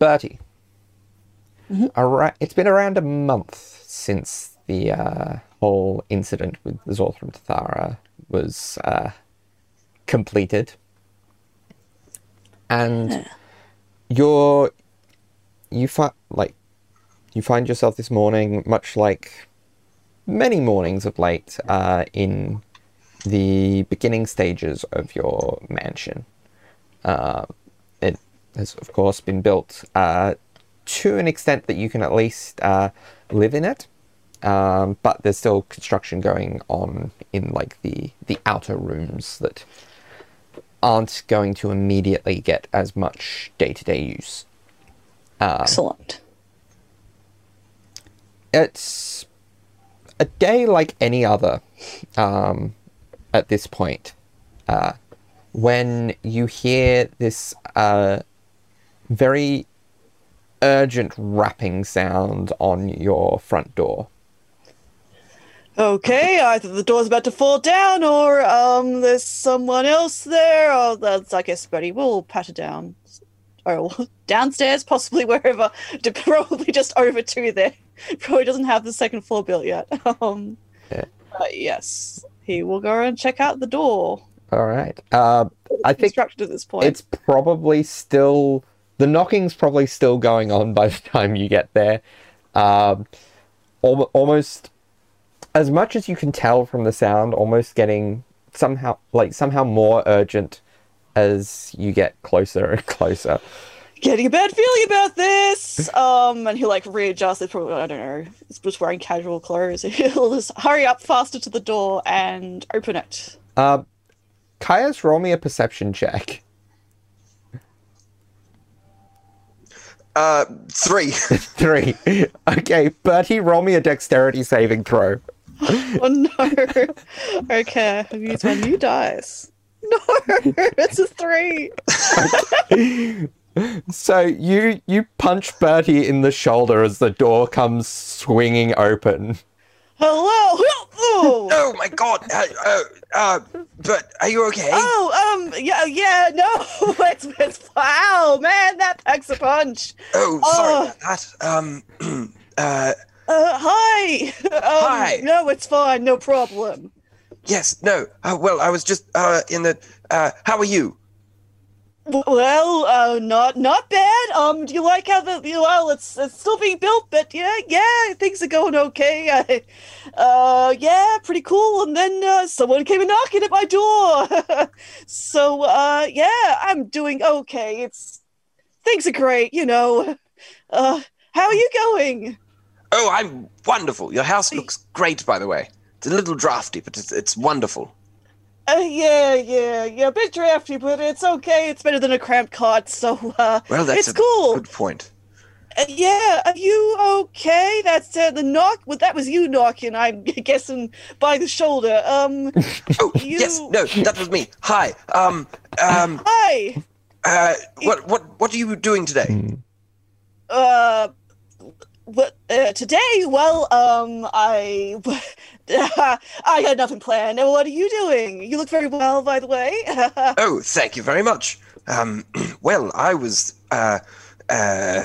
Bertie. Ara- it's been around a month since the uh, whole incident with the Zorthram Tathara was uh, completed. And you're you find like you find yourself this morning much like many mornings of late uh, in the beginning stages of your mansion. Uh, has, of course, been built uh, to an extent that you can at least uh, live in it, um, but there's still construction going on in like the the outer rooms that aren't going to immediately get as much day to day use. Excellent. it's a day like any other um, at this point. Uh, when you hear this uh, very urgent rapping sound on your front door. Okay, either the door's about to fall down or um there's someone else there. Or that's I guess Betty will pat it down. Or downstairs, possibly wherever. Probably just over to there. Probably doesn't have the second floor built yet. Um Yeah. but yes. He will go and check out the door. All right. Uh, I think Constructed at this point. it's probably still the knocking's probably still going on by the time you get there. Um, al- almost as much as you can tell from the sound, almost getting somehow like somehow more urgent as you get closer and closer. getting a bad feeling about this. Um, and he'll like readjust. It's probably I don't know. He's just wearing casual clothes. He'll just hurry up faster to the door and open it. Uh, Caius, roll me a perception check. Uh, three. Three. Okay, Bertie, roll me a dexterity saving throw. Oh no. okay, I've used my new dice. No, it's a three. So you you punch Bertie in the shoulder as the door comes swinging open. Hello. Oh. oh my god. Uh, uh, uh, but are you okay? Oh, um, yeah, yeah, no, it's, it's, wow, man, that packs a punch. Oh, sorry Oh. about that. Um, uh, Uh, hi. Um, Hi. No, it's fine, no problem. yes, no. Uh, well, I was just uh in the. Uh, how are you? Well, uh, not not bad. Um, do you like how the well, it's it's still being built, but yeah, yeah, things are going okay. I, uh, yeah, pretty cool. And then uh, someone came knocking at my door. so, uh, yeah, I'm doing okay. It's things are great, you know. Uh, how are you going? Oh, I'm wonderful. Your house looks great, by the way. It's a little drafty, but it's it's wonderful. Uh, yeah, yeah, yeah, a bit drafty, but it's okay. It's better than a cramped cot, so uh, Well, that's it's a cool. good point. Uh, yeah, are you okay? That's uh, the knock. Well, that was you knocking. I'm guessing by the shoulder. Um, Oh, You- yes, no, that was me. Hi. Um, um, hi. uh, what what what are you doing today? Uh, what uh, today? Well, um, I, I had nothing planned. And What are you doing? You look very well, by the way. Oh, thank you very much. Um, well, I was, uh, uh,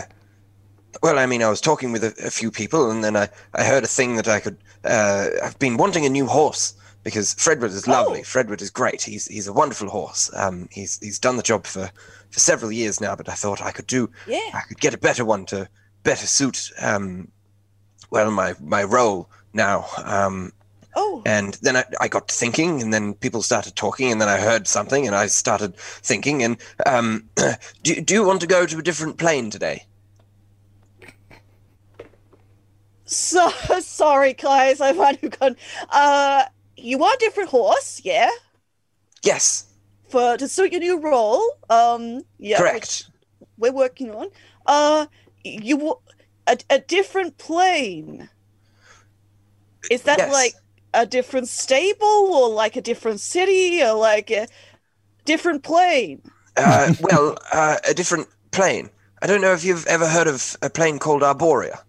well, I mean, I was talking with a, a few people, and then I, I heard a thing that I could. Uh, I've been wanting a new horse because Fredwood is lovely. Oh. Fredwood is great. He's he's a wonderful horse. Um, he's he's done the job for for several years now, but I thought I could do. yeah. I could get a better one to better suit. Um, well, my my role now. Um, Oh. and then I, I got thinking, and then people started talking, and then I heard something, and I started thinking. And um, do, do you want to go to a different plane today? So sorry, guys. I might have gone. Uh, you want a different horse? Yeah. Yes, For to suit your new role. Um. Yeah. correct. we're working on. Uh, you a a different plane. Is that Yes. like a different stable or like a different city or like a different plane? Uh, well, uh, a different plane. I don't know if you've ever heard of a plane called Arborea.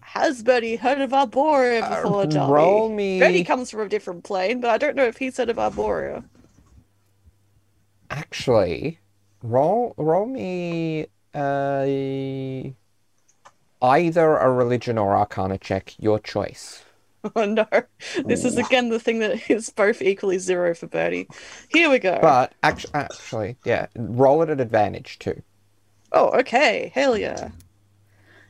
Has Bertie heard of Arborea Uh, before, Dolly? roll me- Bertie comes from a different plane, but I don't know if he's heard of Arborea. Actually, roll roll me a either a religion or arcana check, your choice. Oh no. This is again the thing that is both equally zero for Bertie. Here we go. But actually, actually, yeah, roll it at advantage too. oh, okay. Hell yeah.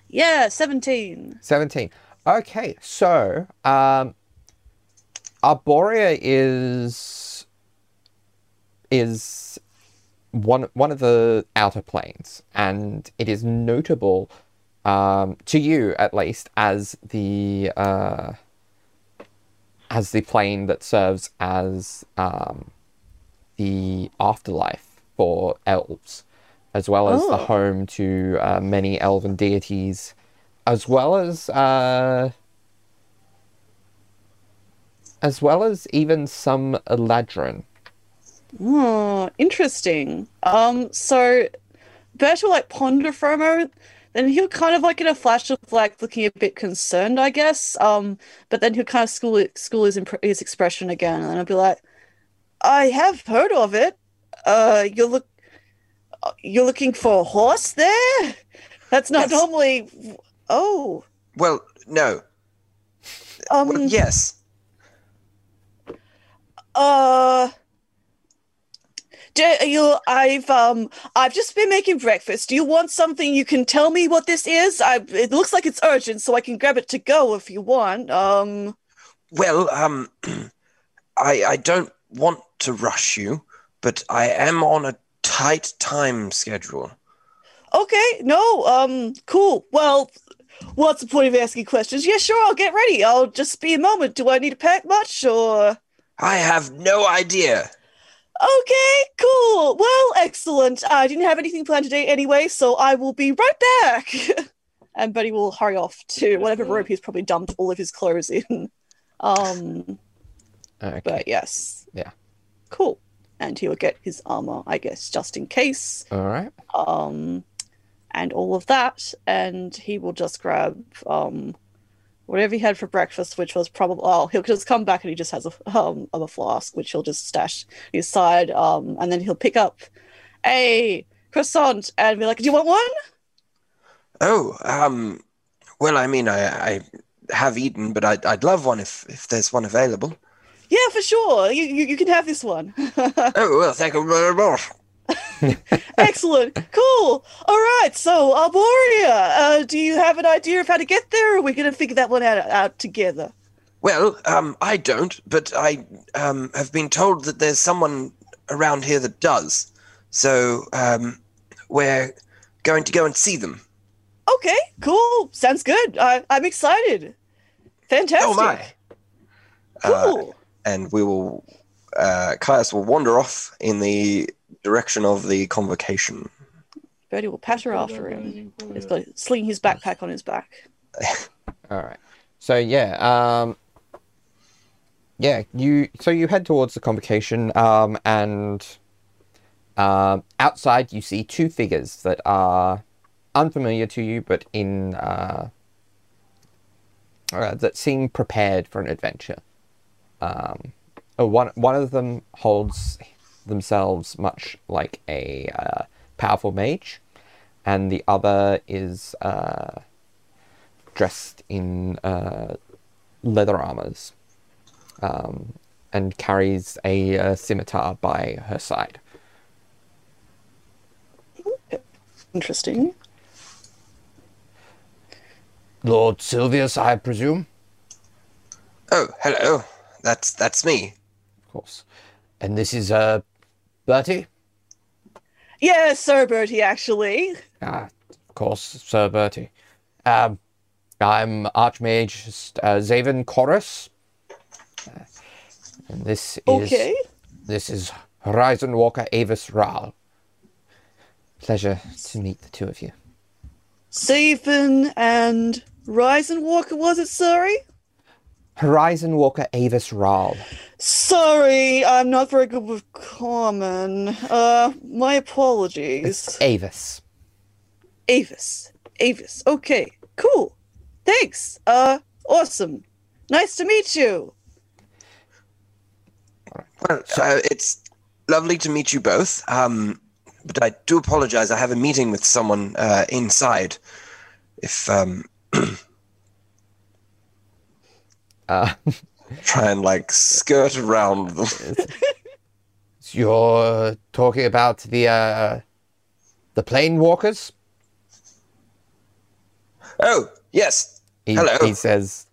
Yeah, 17. 17. Okay, so um Arborea is is one one of the outer planes and it is notable um to you at least as the uh as the plane that serves as um the afterlife for elves as well as the Oh. home to uh, many elven deities as well as uh, as well as even some Eladrin. Oh, interesting. Um, so like ponder for a moment, then he'll kind of like in a flash of like looking a bit concerned, I guess. Um, but then he'll kind of school school his imp- his expression again, and I'll be like, "I have heard of it. Uh, you look, uh, you're looking for a horse there. That's not Yes. normally. Oh, Well, no. um, Well, yes. Uh, you? I've um, I've just been making breakfast. Do you want something? You can tell me what this is. I. It looks like it's urgent, so I can grab it to go if you want. Um. Well, um, I I don't want to rush you, but I am on a tight time schedule. Okay. No. Um. Cool. Well. What's the point of asking questions? Yeah, sure. I'll get ready. I'll just be a moment. Do I need to pack much or? I have no idea. Okay, cool. Well, excellent. I didn't have anything planned today anyway, so I will be right back. and Buddy will hurry off to whatever rope he's probably dumped all of his clothes in. Um, Okay. but yes. Yeah. Cool. And he'll get his armor, I guess, just in case. All right. Um, and all of that. And he will just grab um whatever he had for breakfast, which was probably oh, he'll just come back and he just has a um of a flask, which he'll just stash his side. Um, and then he'll pick up a croissant and be like, "Do you want one?" Oh, um, well, I mean, I I have eaten, but I'd I'd love one if if there's one available. Yeah, for sure. You you, you can have this one. Oh well, thank you very much. Excellent. Cool. All right. So, Arborea, uh, do you have an idea of how to get there, or are we going to figure that one out, out together? Well, um, I don't, but I um have been told that there's someone around here that does. So um, we're going to go and see them. Okay. Cool. Sounds good. I, I'm excited. Fantastic. Oh my! Uh, Cool. and we will. Uh, Caius will wander off in the direction of the convocation. Bertie will patter after him. He's got sling his backpack on his back. All right. So yeah, um, yeah, you so you head towards the convocation, um, and um, outside you see two figures that are unfamiliar to you, but in uh, uh, that seem prepared for an adventure. Um, uh, one one of them holds themselves much like a uh, powerful mage, and the other is uh, dressed in uh, leather armors um, and carries a, uh scimitar by her side. Interesting. Lord Silvius, I presume? Oh, hello. That's that's me. Of course. And this is uh, Bertie? Yeah, Sir Bertie, actually. Ah, of course, Sir Bertie. Um, I'm Archmage uh, Zaven Chorus. Uh, and this is Okay. this is Horizon Walker Avis Ral. Pleasure to meet the two of you. Zaven and Ryzen Walker, was it? Sorry? Horizon Walker Avis Ral. Sorry, I'm not very good with common. Uh, my apologies. It's Avis. Avis. Avis. Okay, cool. Thanks. Uh, awesome. Nice to meet you. Well, uh, it's lovely to meet you both. Um, but I do apologize. I have a meeting with someone uh, inside. If um, Uh, try and like skirt around them. you're talking about the uh, the plane walkers. Oh yes, He, Hello. he says.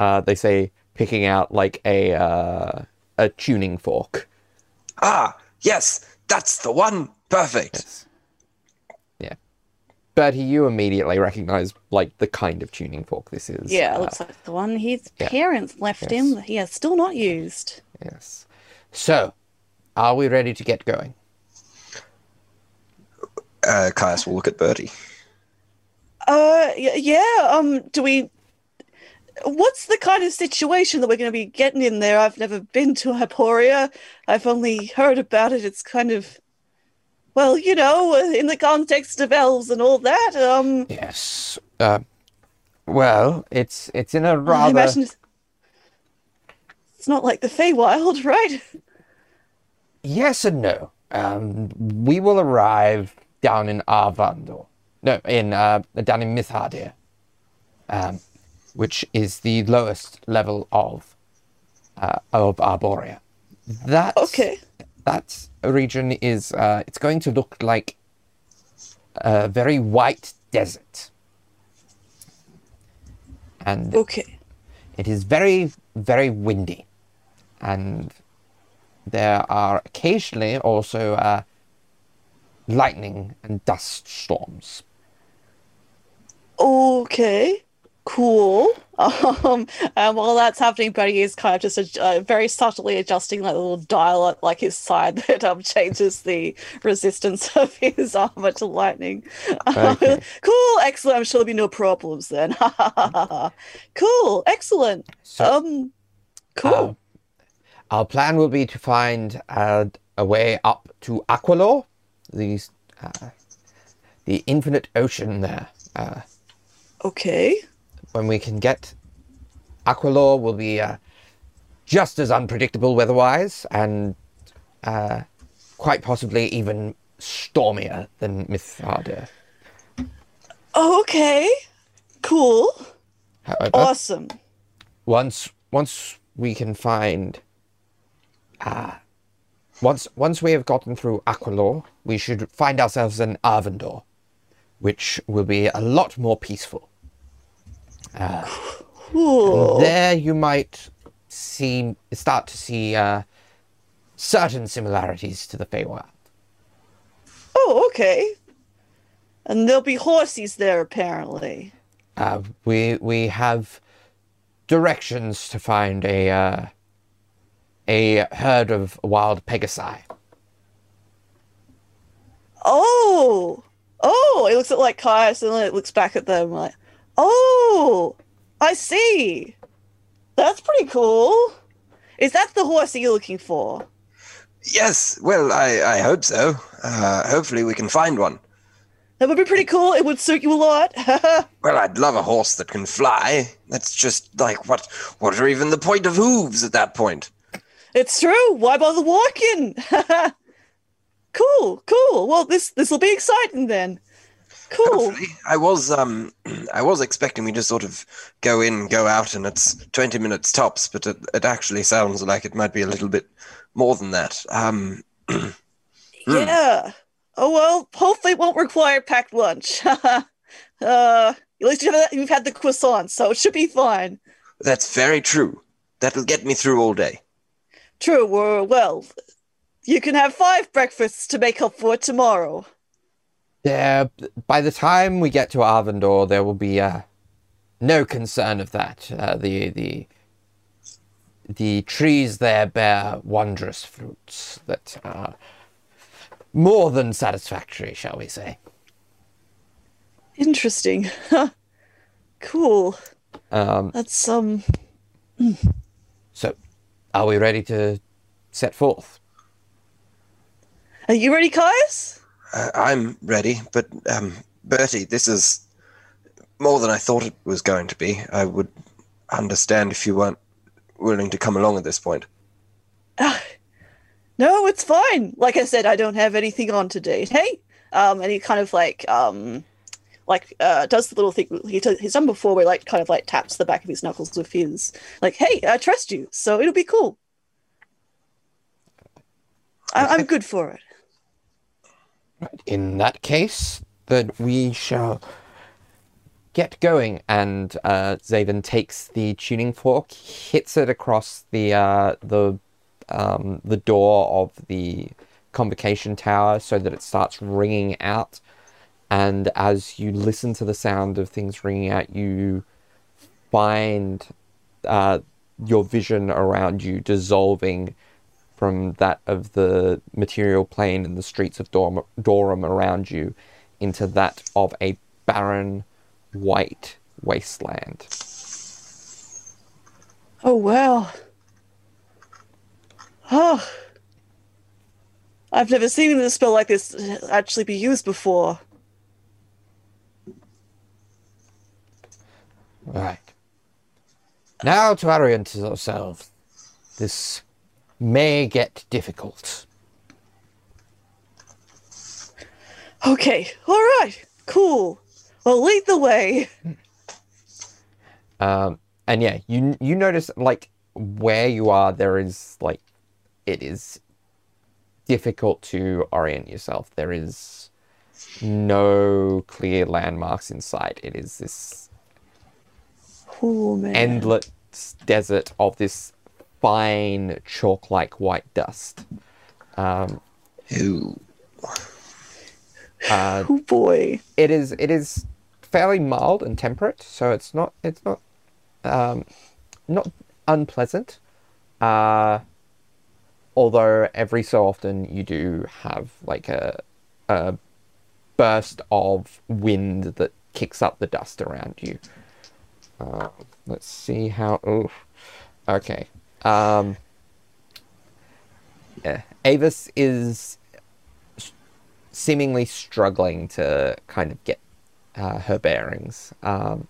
Uh, they say picking out like a uh, a tuning fork. ah yes, that's the one. Perfect. Yes. Yeah. Bertie, you immediately recognize like the kind of tuning fork this is. Yeah, it Uh, looks like the one his yeah. parents left Yes. him that he has still not used. yes. So, are we ready to get going? Uh, Caius will look at Bertie. Uh, yeah. Um, do we? What's the kind of situation that we're going to be getting in there? I've never been to Arborea. I've only heard about it. It's kind of, well, you know, in the context of elves and all that. Um, Yes. Uh, well, it's it's in a rather imagine it's, it's not like the Feywild, right? yes and no. Um, we will arrive down in Arvandor. No, in uh, down in Mithardir, um, which is the lowest level of uh, of Arborea. That Okay. that region is uh, it's going to look like a very white desert, and Okay. it is very very windy, and there are occasionally also uh, lightning and dust storms. Okay. Cool. Um, and while that's happening, Buddy is kind of just uh, very subtly adjusting that little dial at like his side that um changes the resistance of his armor to lightning. Okay. cool. Excellent. I'm sure there'll be no problems then. cool. Excellent. So, Um. Cool. uh, our plan will be to find uh, a way up to Aqualor, the uh, the infinite ocean there. Uh, okay. When we can get Aqualor will be uh, just as unpredictable weather-wise and uh, quite possibly even stormier than Mithardir. Okay. Cool. However, Awesome. once once we can find uh, once once we have gotten through Aqualor, we should find ourselves in Arvandor, which will be a lot more peaceful. Cool. There you might see start to see uh, certain similarities to the Feywild. Oh, okay. And there'll be horses there apparently. Uh, we we have directions to find a uh, a herd of wild pegasi. Oh, oh! It looks at like Caius and then it looks back at them like, oh, I see. That's pretty cool. Is that the horse that you're looking for? Yes, well, I, I hope so. Uh, hopefully, we can find one. That would be pretty cool. It would suit you a lot. Well, I'd love a horse that can fly. That's just like what? What are even the point of hooves at that point? it's true. Why bother walking? cool, cool. Well, this this will be exciting then. Cool. Hopefully, I was um, I was expecting we just sort of go in, go out, and it's twenty minutes tops. But it, it actually sounds like it might be a little bit more than that. Um, Yeah. Oh well. Hopefully, it won't require packed lunch. uh, at least you've had, you've had the croissant, so it should be fine. that's very true. That'll get me through all day. True. Well, well, you can have five breakfasts to make up for it tomorrow. There, by the time we get to Arvandor, there will be uh, no concern of that. Uh, the the the trees there bear wondrous fruits that are more than satisfactory, shall we say? Interesting. cool. Um, That's um. so, are we ready to set forth? Are you ready, Caius? Uh, I'm ready, but um, Bertie, this is more than I thought it was going to be. I would understand if you weren't willing to come along at this point. No, it's fine. Like I said, I don't have anything on today. Hey, um, and he kind of like um, like uh, does the little thing he t- he's done before, where like kind of like taps the back of his knuckles with his like, "Hey, I trust you, so it'll be cool. I- I'm good for it." In that case, then we shall get going. And uh, Zaven takes the tuning fork, hits it across the uh, the um, the door of the convocation tower, so that it starts ringing out. And as you listen to the sound of things ringing out, you find uh, your vision around you dissolving from that of the material plane and the streets of Dor- Dorum around you into that of a barren, white wasteland. Oh well. Oh. I've never seen a spell like this actually be used before. Right. Now to orient ourselves. This may get difficult. Okay, all right, cool. Well, lead the way. Um, and yeah, you you notice like where you are, there is like it is difficult to orient yourself. There is no clear landmarks in sight. It is this Oh man. endless desert of this fine chalk-like white dust. Um, Ooh. uh, oh boy. it is it is fairly mild and temperate, so it's not it's not um, not unpleasant. Uh, although every so often you do have like a a burst of wind that kicks up the dust around you. Uh, let's see how. Oh, okay. Um, yeah, Avis is seemingly struggling to kind of get uh, her bearings. Um,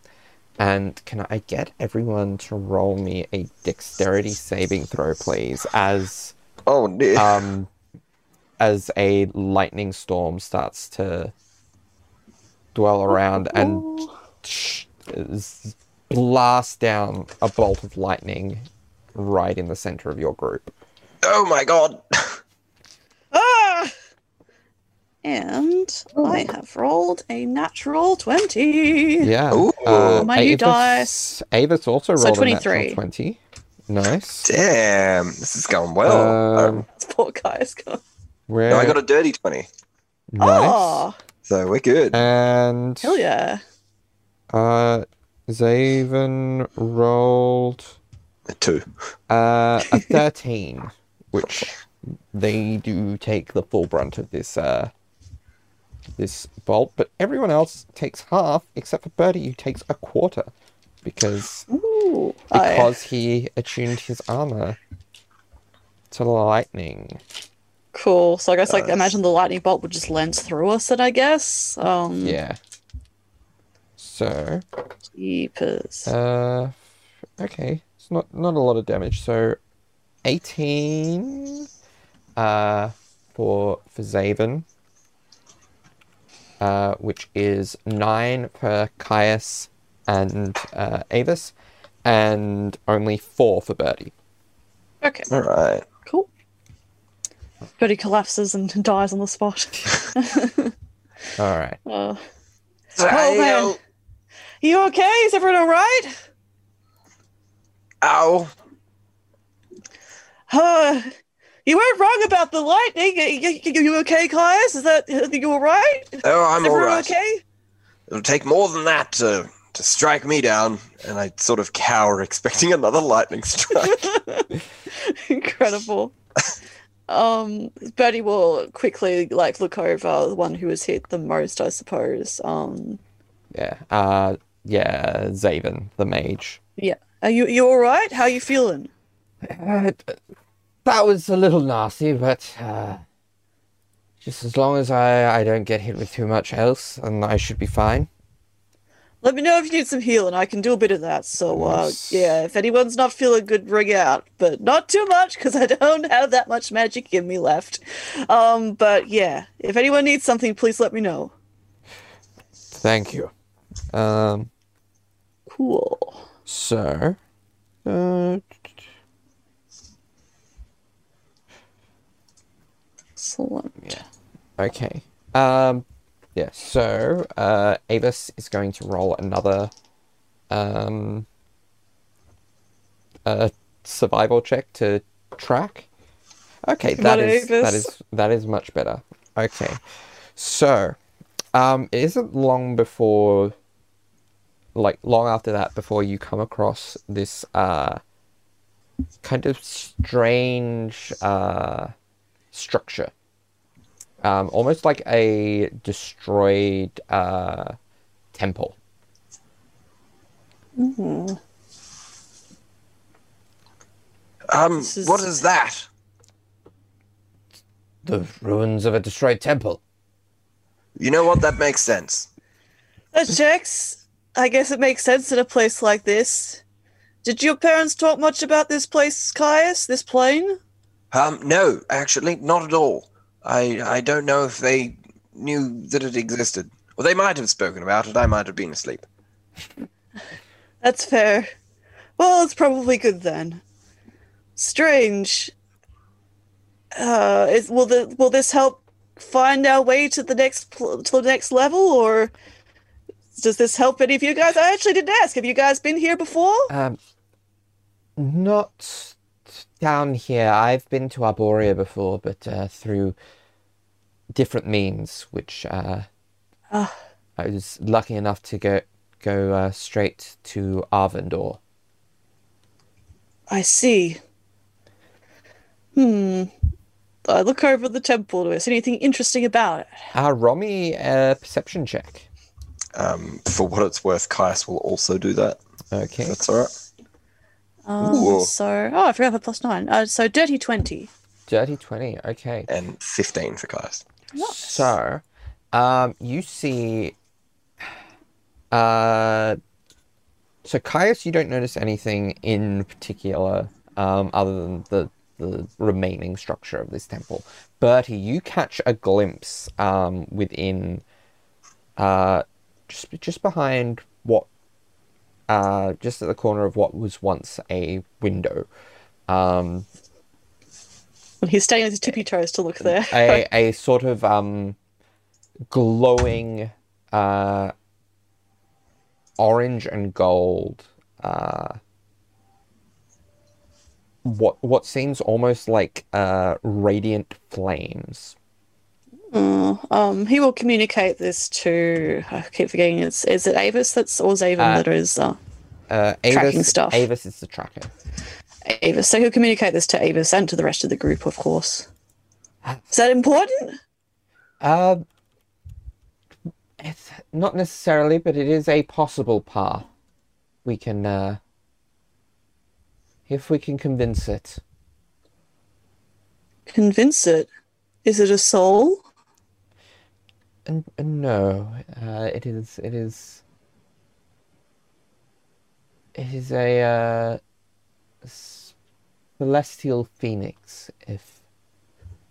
and can I get everyone to roll me a dexterity saving throw, please, as Oh dear. um, as a lightning storm starts to dwell around and sh- blast down a bolt of lightning right in the center of your group. oh my god. Ah! And I have rolled a natural 20. Yeah. Ooh. uh, My new dice. Avis also So rolled a 23. natural 20. Nice. Damn. This is going well. Um, This poor guy's gone. where, no, I got a dirty 20. nice. Oh, So we're good. And hell yeah. uh, Zaven rolled A two. uh, a 13, which they do take the full brunt of this uh, this bolt, but everyone else takes half except for Bertie, who takes a quarter because Ooh. I- because he attuned his armor to the lightning. cool. So I guess, like, Nice. imagine the lightning bolt would just lens through us, then I guess. Um, Yeah. So, Jeepers. uh, okay, it's not not a lot of damage. So, eighteen, uh, for for Zaven, uh, which is nine for Caius and uh, Avis, and only four for Bertie. okay, All right. cool. Bertie collapses and dies on the spot. All right. uh, So, Oh, man. you okay? Is everyone all right? Ow. Uh, you weren't wrong about the lightning. You, you, you okay, Caius? Is that are you all right? Is Oh, I'm all everyone right. okay? It'll take more than that to to strike me down, and I sort of cower, expecting another lightning strike. Incredible. um, Bertie will quickly like look over the one who was hit the most, I suppose. Um, Yeah. Uh, yeah. Zaven, the mage. yeah. Are you you all right? How you feeling? Uh, that was a little nasty, but uh, just as long as I, I don't get hit with too much else, and I should be fine. Let me know if you need some healing. I can do a bit of that. So, uh, yeah, if anyone's not feeling good, bring out. But not too much, because I don't have that much magic in me left. Um, but yeah, if anyone needs something, please let me know. Thank you. Um, Cool. So, uh, Excellent. okay. Um, yeah. So, uh, Avis is going to roll another, um, uh, survival check to track. Okay, that is that is that is much better. Okay, so, um, it isn't long before, like long after that, before you come across this uh, kind of strange uh structure, um, almost like a destroyed uh temple. Um, This is- what is that? The ruins of a destroyed temple. You know what? That makes sense. That checks. I guess it makes sense in a place like this. Did your parents talk much about this place, Caius? This plane? Um, no, actually, not at all. I I don't know if they knew that it existed. Well, they might have spoken about it. I might have been asleep. That's fair. Well, it's probably good then. Strange. Uh, is, will the will this help find our way to the next pl- to the next level, or does this help any of you guys? I actually didn't ask. Have you guys been here before? Um, not down here. I've been to Arborea before, but uh, through different means, which uh, Ah. I was lucky enough to go go uh, straight to Arvandor. I see. Hmm. I look over the temple. Do I see anything interesting about it? Uh, Romy, a perception check. Um, for what it's worth, Caius will also do that. Okay. That's all right. Um, so, oh, I forgot the plus nine. Uh, so, dirty 20. Dirty 20. Okay. And 15 for Caius. Nice. So, um, you see, uh, so Caius, you don't notice anything in particular, um, other than the the remaining structure of this temple. Bertie, you catch a glimpse, um, within, uh, just just behind what, uh, just at the corner of what was once a window, um, When he's standing on his tippy toes to look there. a a sort of um glowing uh orange and gold uh what what seems almost like uh radiant flames Mm, um, he will communicate this to. I keep forgetting. It's is it Avis that's or Zaven Uh, that is uh, uh Tracking stuff. Avis is the tracker Avis. So he'll communicate this to Avis and to the rest of the group, of course. Is that important? uh it's not necessarily but it is a possible path we can uh if we can convince it Convince it. Is it a soul? N- no, uh, it is. It is. It is a uh, celestial phoenix, if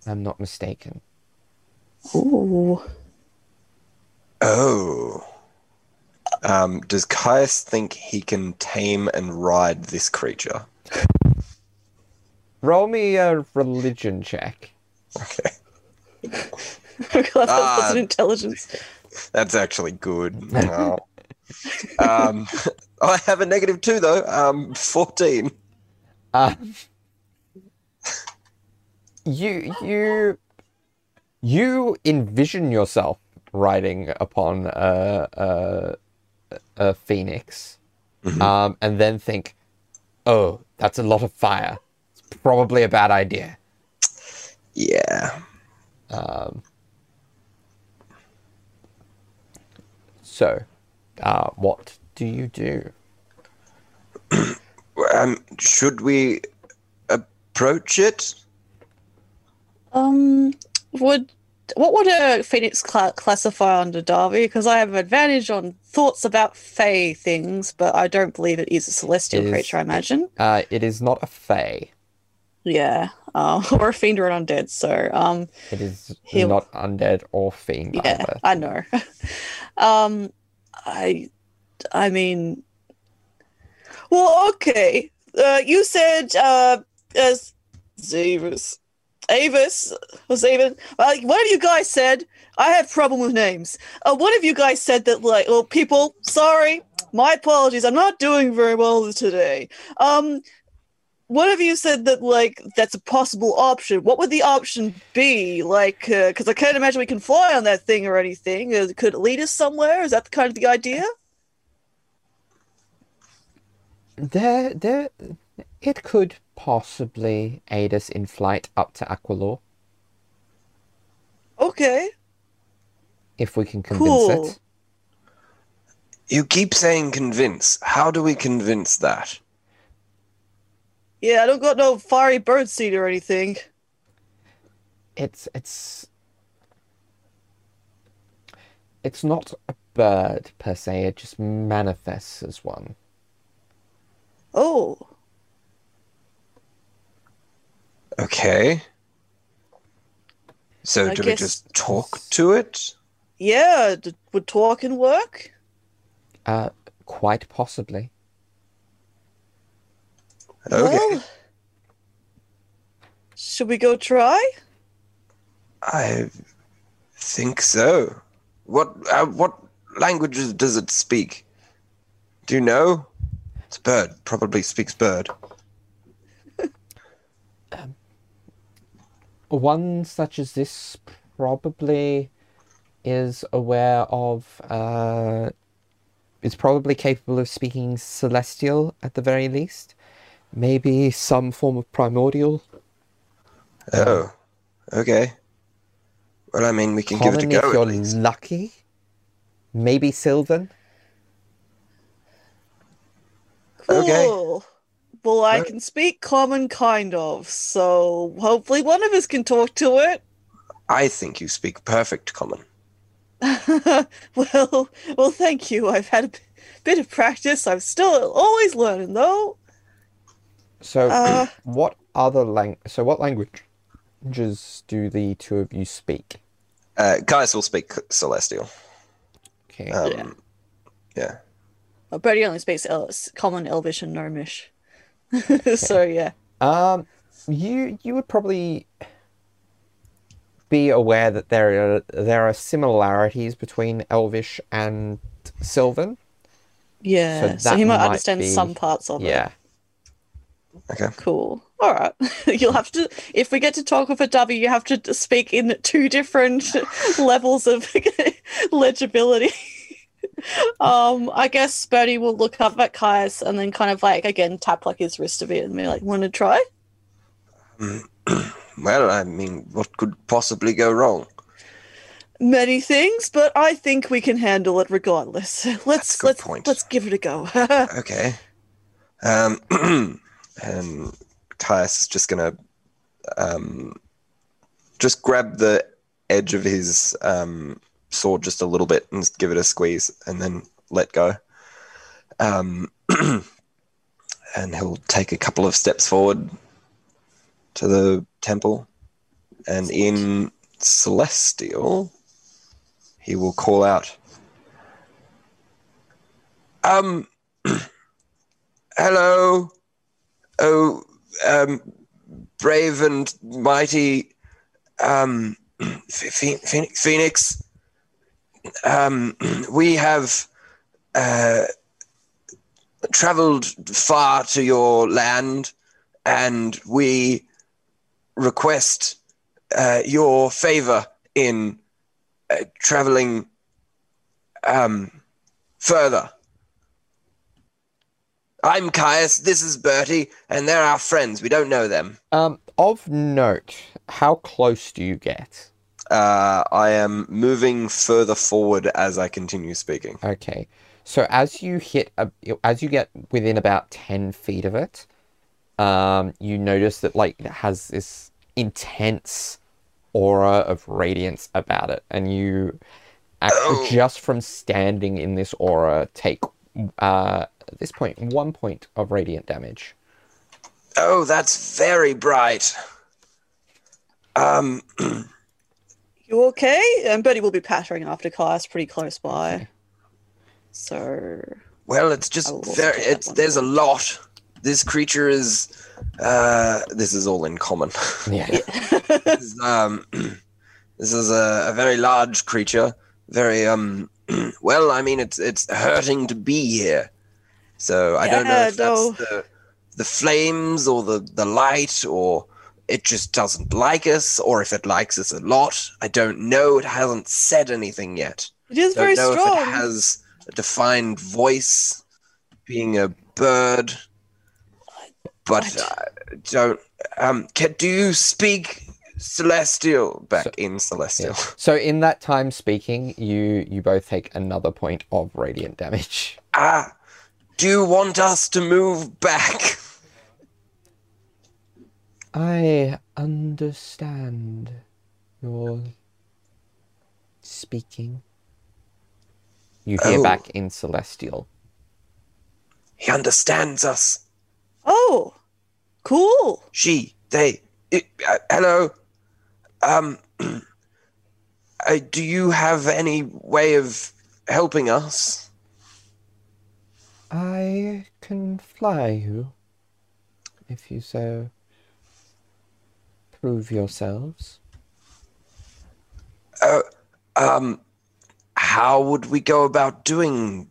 I'm not mistaken. Ooh. Oh. Um, does Caius think he can tame and ride this creature? Roll me a religion check. Okay. that's, that's Ah. an intelligence. That's actually good. Um, I have a negative two though. Um, fourteen. Uh, you you you envision yourself riding upon a a, a phoenix, um, and then think, "Oh, that's a lot of fire. It's probably a bad idea." Yeah. Um, so, uh, what do you do? Um, should we approach it? Um, would what would a phoenix cla classify under Darby? Because I have an advantage on thoughts about Fey things, but I don't believe it is a celestial It is- creature. I imagine. Uh, it is not a fey. Yeah, uh, or a fiend or an undead. So, um, It is He'll- not undead or fiend yeah, either. I know. um, I, I mean, well, okay. Uh, you said uh, as Zavis, Avis, or Zaven. Uh, one of you guys said I have problem with names. Uh, one of you guys said that like, well, people, sorry, my apologies. I'm not doing very well today. Um, one of you said that like that's a possible option. What would the option be? Like, because I can't imagine we can fly on that thing or anything. Uh, could it lead us somewhere? Is that kind of the idea? There, there, it could possibly aid us in flight up to Aqualor Okay. if we can convince Cool. it. You keep saying convince. How do we convince that? Yeah, I don't got no fiery bird seed or anything. It's it's it's not a bird per se. It just manifests as one. Oh, Okay. So I do we just talk to it? yeah. D- would talking work? Uh, quite possibly. Okay. Well, should we go try? I think so. What uh, what languages does it speak? Do you know? It's bird. Probably speaks bird. One such as this probably is aware of uh is probably capable of speaking celestial at the very least. Maybe some form of primordial. Oh. Okay. Well, I mean, we can give it a go. if go. you're At least. lucky. Maybe Sylvan. Okay. Cool. Well, I can speak common, kind of. So hopefully one of us can talk to it. I think you speak perfect common. well, well, thank you. I've had a b- bit of practice. I'm still always learning, though. So Uh. what other lang so what languages do the two of you speak? Uh, Caius will speak celestial. Okay. Um, Yeah. yeah. Uh, Brady only speaks El- common, Elvish, and Gnomish. so yeah. Um, you you would probably be aware that there are there are similarities between Elvish and Sylvan. Yeah, so, that he might, might understand be- some parts of it. Okay. Cool. All right. You'll have to, if we get to talk with a W, you have to speak in two different levels of legibility. um, I guess Bertie will look up at Caius and then kind of like again tap like his wrist a bit and be like, "Want to try?" Well, I mean, what could possibly go wrong? Many things, but I think we can handle it regardless. Let's let's point. let's give it a go. Okay. Um, and Caius is just gonna um, just grab the edge of his um, sword just a little bit and give it a squeeze, and then let go. Um, and he'll take a couple of steps forward to the temple, and in celestial, he will call out. Um, hello, oh, um, brave and mighty, um, Phoenix. Um, we have uh, traveled far to your land, and we request uh, your favor in uh, traveling um, further. I'm Caius, this is Bertie, and they're our friends. We don't know them. Um, of note, how close do you get? Uh, I am moving further forward as I continue speaking. Okay. So as you hit, a, as you get within about ten feet of it, um, you notice that like it has this intense aura of radiance about it, and you actually Oh. just from standing in this aura take uh, at this point one point of radiant damage. Oh, that's very bright. Um, You okay? And Bertie will be pattering after class pretty close by. So well, it's just very. It's one. there's a lot. This creature is. Uh, this is all in common. Yeah. this is, um, this is a, a very large creature. Very um. Well, I mean, it's it's hurting to be here. So I don't know Yeah, if that's the the flames or the the light or it just doesn't like us or if it likes us a lot. I don't know. It hasn't said anything yet. it is Don't very know strong. if it has a defined voice, being a bird. But What? uh, don't. Um, can, do you speak celestial back So- in celestial? So in that time speaking, you you both take another point of radiant damage. Ah, do you want us to move back? I understand your speaking. You hear Oh. back in celestial. He understands us. Oh, cool. She, they. It, uh, hello. Um. Uh, do you have any way of helping us? I can fly you, if you so prove yourselves. Uh, um, how would we go about doing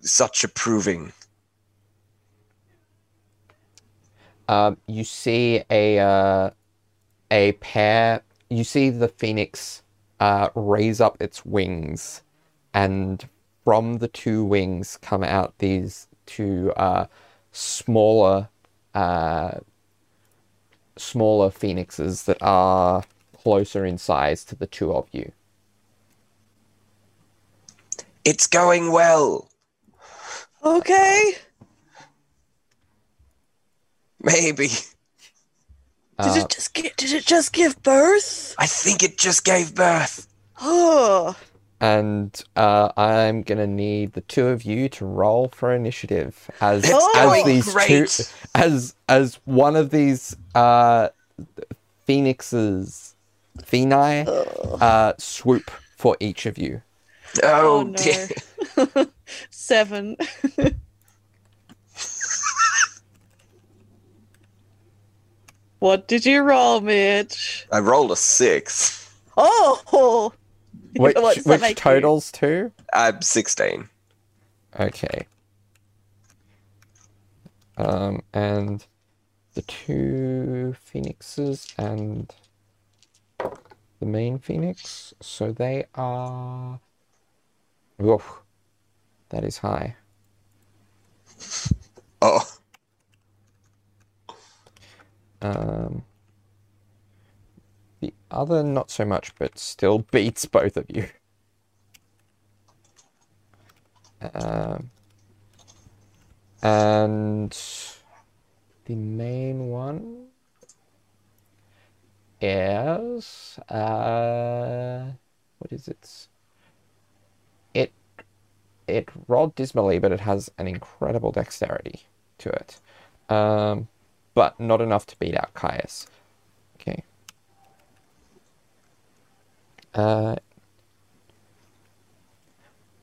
such a proving? Um, you see a uh, a pair. You see the phoenix uh, raise up its wings, and from the two wings come out these two uh, smaller uh, smaller phoenixes that are closer in size to the two of you. It's going well. Okay. Maybe. Did Uh, it just gi- did it just give birth? I think it just gave birth. Oh, and uh, I'm gonna need the two of you to roll for initiative as It's as these great. two as as one of these uh, phoenixes, pheni, uh, swoop for each of you. Oh, Oh, no. dear. seven. what did you roll, Mitch? I rolled a six. Oh, Which What which totals to? I'm 16. Okay. Um, and the two phoenixes and the main phoenix, so they are. Oof, that is high. Oh, Um, the other not so much, but still beats both of you. Um, and the main one is uh, what is it? It it rolled dismally, but it has an incredible dexterity to it. Um, but not enough to beat out Caius. Okay. Uh,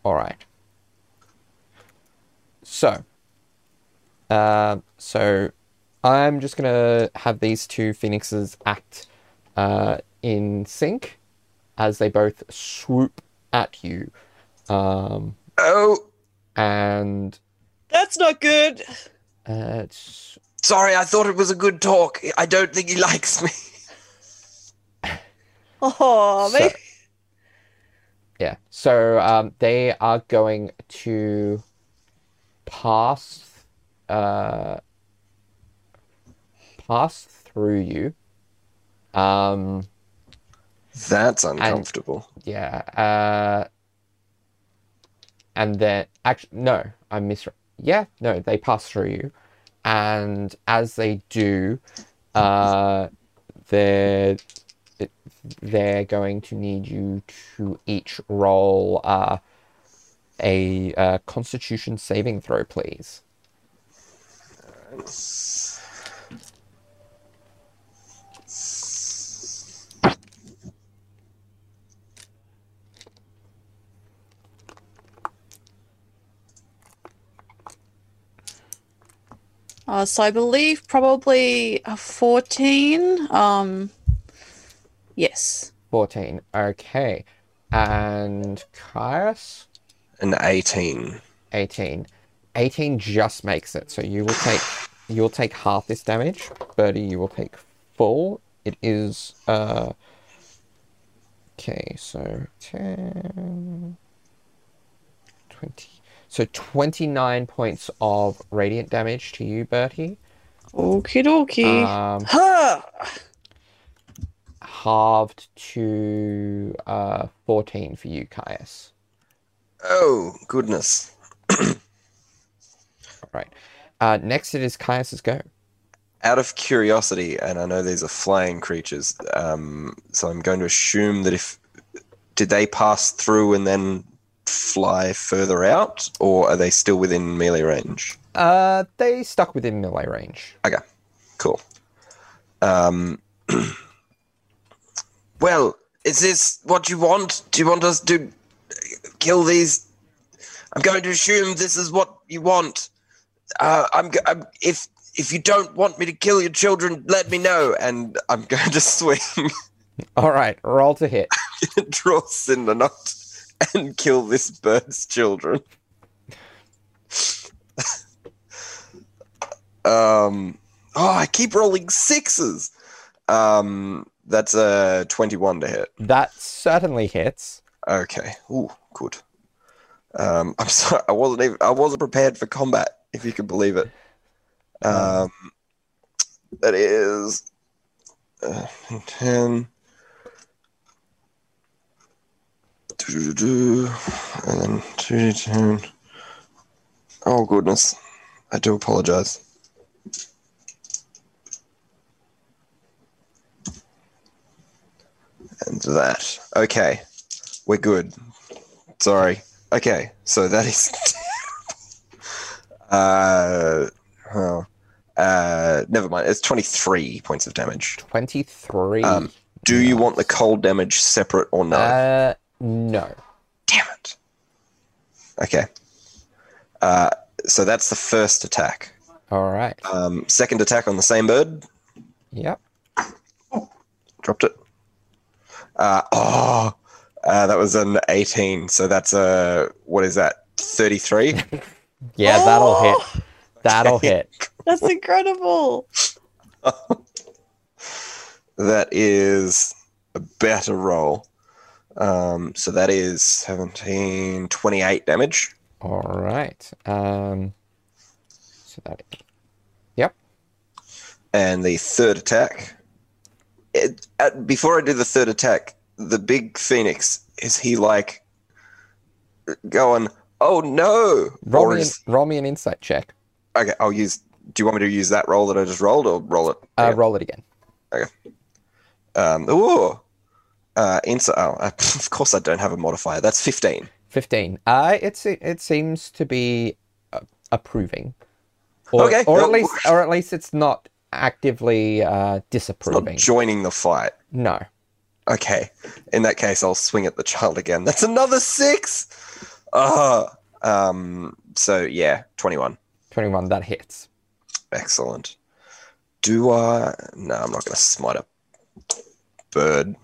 all right. So, uh, so I'm just gonna have these two phoenixes act uh, in sync as they both swoop at you, um, oh, and that's not good. uh, it's sorry. I thought it was a good talk. I don't think he likes me. Oh, So- maybe. Yeah. So um, they are going to pass uh, pass through you. Um, That's uncomfortable. yeah. Uh, and then actually no, I mis. Yeah, no, they pass through you, and as they do, uh, they're it, they're going to need you to each roll uh, a uh, Constitution saving throw, please. Uh, so I believe probably a 14. Um, yes. 14. Okay. And Caius? An 18. 18. 18 just makes it. So you will take you'll take half this damage. Bertie, you will take full. It is uh Okay, so 10 20 so 29 points of radiant damage to you, Bertie. Okie dokie. Um, huh. Halved to uh, 14 for you, Caius. Oh, goodness. Right. Uh, next, it is Caius's go. Out of curiosity, and I know these are flying creatures, um, so I'm going to assume that if. Did they pass through and then fly further out, or are they still within melee range? Uh, they stuck within melee range. Okay, cool. Um, well, is this what you want? Do you want us to kill these? I'm going to assume this is what you want. Uh, I'm, I'm if if you don't want me to kill your children, let me know, and I'm going to swing, All right, roll to hit. draw Cinder Knot, and kill this bird's children. um. Oh, I keep rolling sixes. Um, that's a twenty-one to hit. That certainly hits. Okay. Ooh, good. Um, I'm sorry. I wasn't even. I wasn't prepared for combat. If you can believe it. Um, that is uh, ten. Doo-doo-doo, And then two ten. Oh goodness, I do apologize. And that. Okay, we're good. Sorry. Okay, so that is. uh, oh, uh, never mind. It's twenty-three points of damage. 23. Um, Do you want the cold damage separate or no? uh, no. Damn it. Okay. Uh, so that's the first attack. All right. Um, second attack on the same bird. Yep. Dropped it. Uh, oh, uh, that was an 18. So that's a, what is that? 33? Yeah, that'll Oh! hit. That'll hit. That's incredible. that is a better roll. Um, so that is 17, 28 damage. All right. Um. So that. Yep. And the third attack. It, at, before I do the third attack, the big phoenix, is he like going, oh no? Roll me, is- an, roll me an insight check. okay, I'll use. Do you want me to use that roll that I just rolled or roll it? Uh, roll it again. Um, ooh. Uh, insight. Oh, of course I don't have a modifier. That's 15. 15. Uh, it's it seems to be uh, approving. Or, Okay, Or at least, or at least it's not actively uh, It's not disapproving. joining the fight. no. Okay. In that case, I'll swing at the child again. That's another six. Uh, um. So yeah, twenty-one. 21. That hits. Excellent. Do I? No, I'm not going to smite a bird.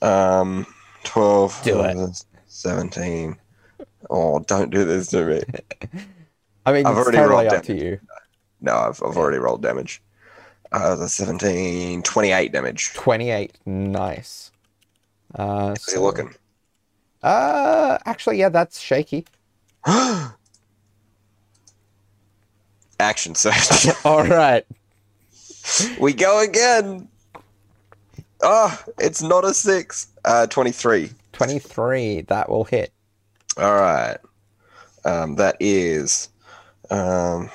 Um, twelve. Do it. uh, Seventeen. Oh, don't do this to me. I mean, I've it's already totally rolled up to you. No, I've, I've already rolled damage. Uh, the 17, 28 damage. 28. Nice. Uh, How's he so- looking? Uh, actually, yeah, that's shaky. Action Surge. All right. we go again. Oh, it's not a six. Uh, 23. 23. That will hit. All right. Um, that is um,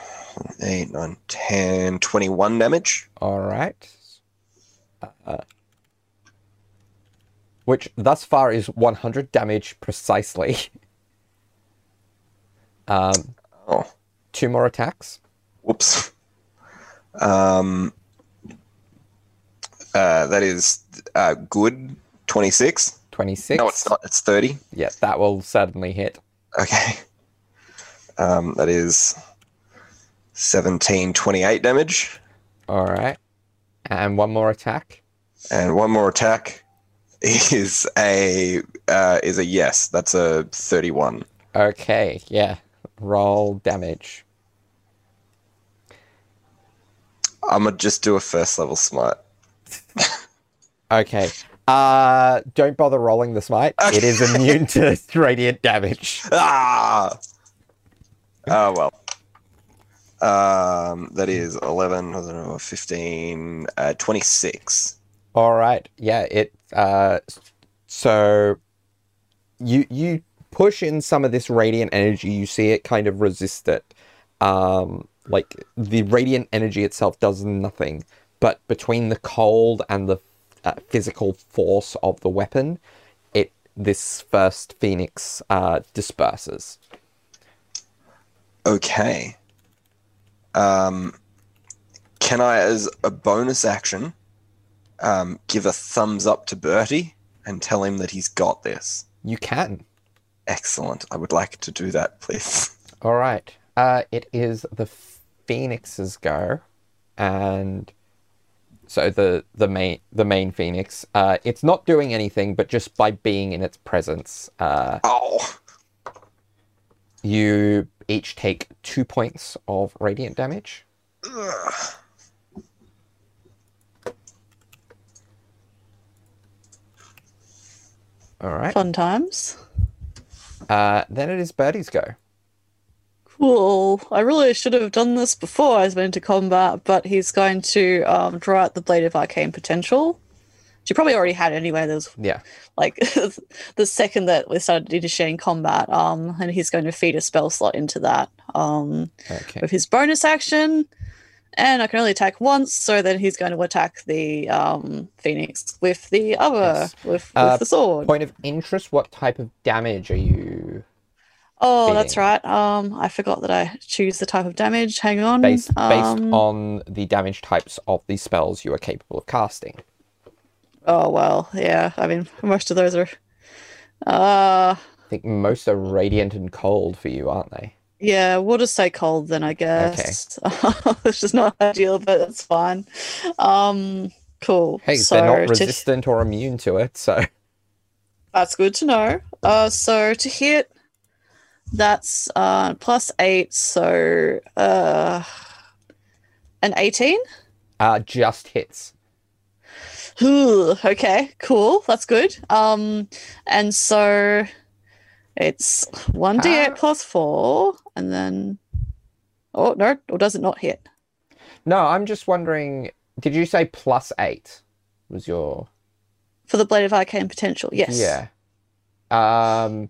8, 9, 10, 21 damage. All right. Uh, which thus far is 100 damage precisely. um, Oh, two more attacks. whoops. Um, uh, that is uh, good. 26. 26. No, it's not. It's 30. Yeah, that will certainly hit. Okay. Um, that is 17, 28 damage. All right. And one more attack. And one more attack is a uh, is a yes. That's a 31. Okay, yeah. Roll damage. I'm gonna just do a first level smite. Okay. Uh, don't bother rolling the smite. It is immune to radiant damage. Ah. Oh well. Um, that is 11, I don't know, 15, uh, 26. All right. Yeah. It. Uh. So. You you push in some of this radiant energy. You see it kind of resist it. Um. Like the radiant energy itself does nothing, but between the cold and the uh, physical force of the weapon, it this first phoenix uh, disperses. Okay. Um, can I, as a bonus action, um, give a thumbs up to Bertie and tell him that he's got this? You can. Excellent. I would like to do that, please. All right. Uh, it is the phoenix's go, and so the the main the main phoenix. Uh, it's not doing anything, but just by being in its presence, uh, Oh. you each take two points of radiant damage. Ugh. All right. Fun times. Uh, then it is Bertie's go. Cool. I really should have done this before I went into combat, but he's going to um, draw out the Blade of Arcane Potential. You probably already had anyway. There's Yeah. like the second that we started initiating combat, um, and he's going to feed a spell slot into that um, Okay. with his bonus action. And I can only attack once, so then he's going to attack the um, Phoenix with the other, Yes. with, with Uh, the sword. Point of interest: What type of damage are you Oh, that's right. Um, I forgot that I choose the type of damage. Hang on. based based Um, on the damage types of the spells you are capable of casting? Oh well, yeah. I mean, most of those are. Uh, I think most are radiant and cold for you, aren't they? yeah. We'll just say cold then, I guess. Okay. it's just not ideal, but it's fine. Um, cool. Hey, so they're not to- resistant or immune to it, so that's good to know. Uh, so to hit, that's uh plus eight, so uh, an eighteen. uh, just hits. Ooh, okay, cool. That's good. Um, and so it's one d eight Ah. plus four, and then oh no, or does it not hit? No, I'm just wondering. Did you say plus eight? Was your For the blade of arcane potential, yes. yeah? Um,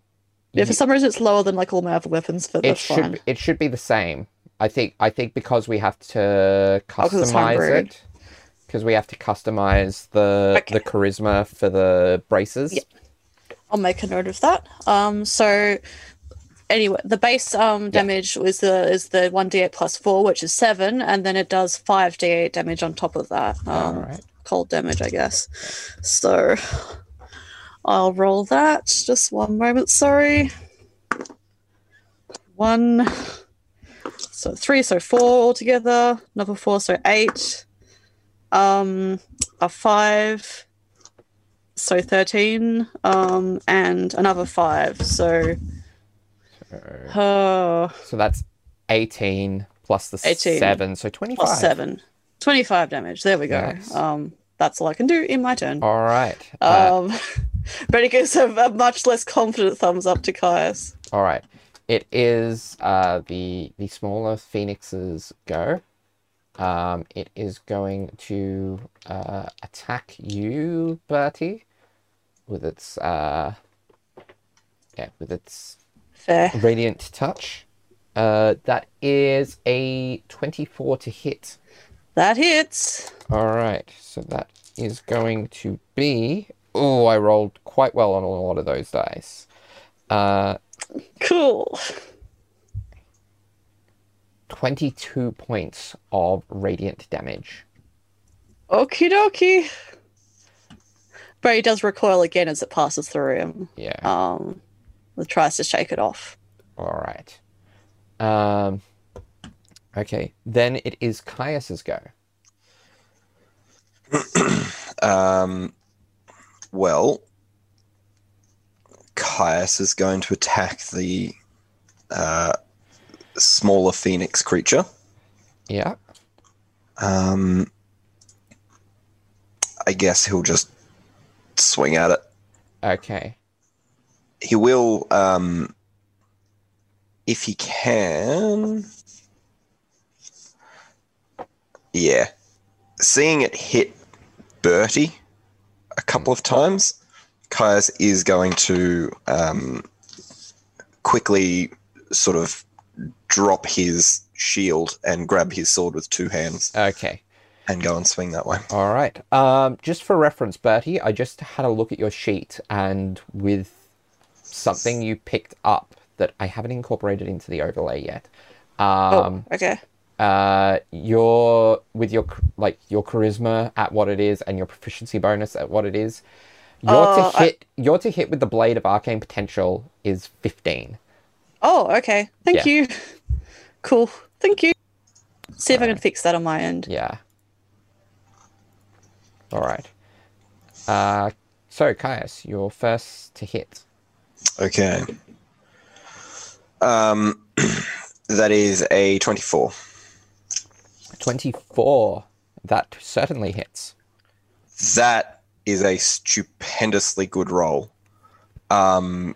Yeah, for some reason it's lower than like all my other weapons, but it should fine. it should be the same. I think I think because we have to customize homebrewed. it. Because we have to customize the Okay. the charisma for the braces. Yeah. I'll make a note of that. Um, so anyway, the base um damage is the is the one d eight plus four, which is seven, and then it does five d eight damage on top of that. Um, right. cold damage, I guess. So I'll roll that. Just one moment, sorry. One. So three, so four altogether. Another four, so eight. Um, a five. So thirteen. Um, and another five. So uh, So that's eighteen plus the 18 seven, so twenty-five. plus seven. Twenty-five damage. There we go. Nice. Um, that's all I can do in my turn. All right. Uh, Um, but it gives a, a much less confident thumbs up to Caius. All right. It is uh, the the smaller phoenix's go. Um, it is going to uh, attack you, Bertie, with its uh, yeah, with its Fair. radiant touch. Uh, that is a twenty-four to hit. That hits. All right. So that is going to be Oh, I rolled quite well on a lot of those dice. Uh, Cool. 22 points of radiant damage. Okie dokie. But he does recoil again as it passes through him. Yeah. Um, and tries to shake it off. All right. Um, okay. Then it is Caius's go. Um, well, Caius is going to attack the uh, smaller phoenix creature. Yeah. Um, I guess he'll just swing at it. Okay. He will, um, if he can. Yeah. Seeing it hit Bertie a couple of times, Caius is going to um, quickly sort of drop his shield and grab his sword with two hands Okay. and go and swing that way. All right. Um, just for reference, Bertie, I just had a look at your sheet, and with something you picked up that I haven't incorporated into the overlay yet. Um, oh, okay. uh, your with your like your charisma at what it is and your proficiency bonus at what it is, your Oh, to I- hit your to hit with the blade of arcane potential is fifteen. Oh, okay. Thank Yeah. you. Cool. Thank you. See if I can fix that on my end. Yeah. All right. Uh, so Caius, you're first to hit. Okay. Um, that is a 24. 24. That certainly hits. That is a stupendously good roll. Um,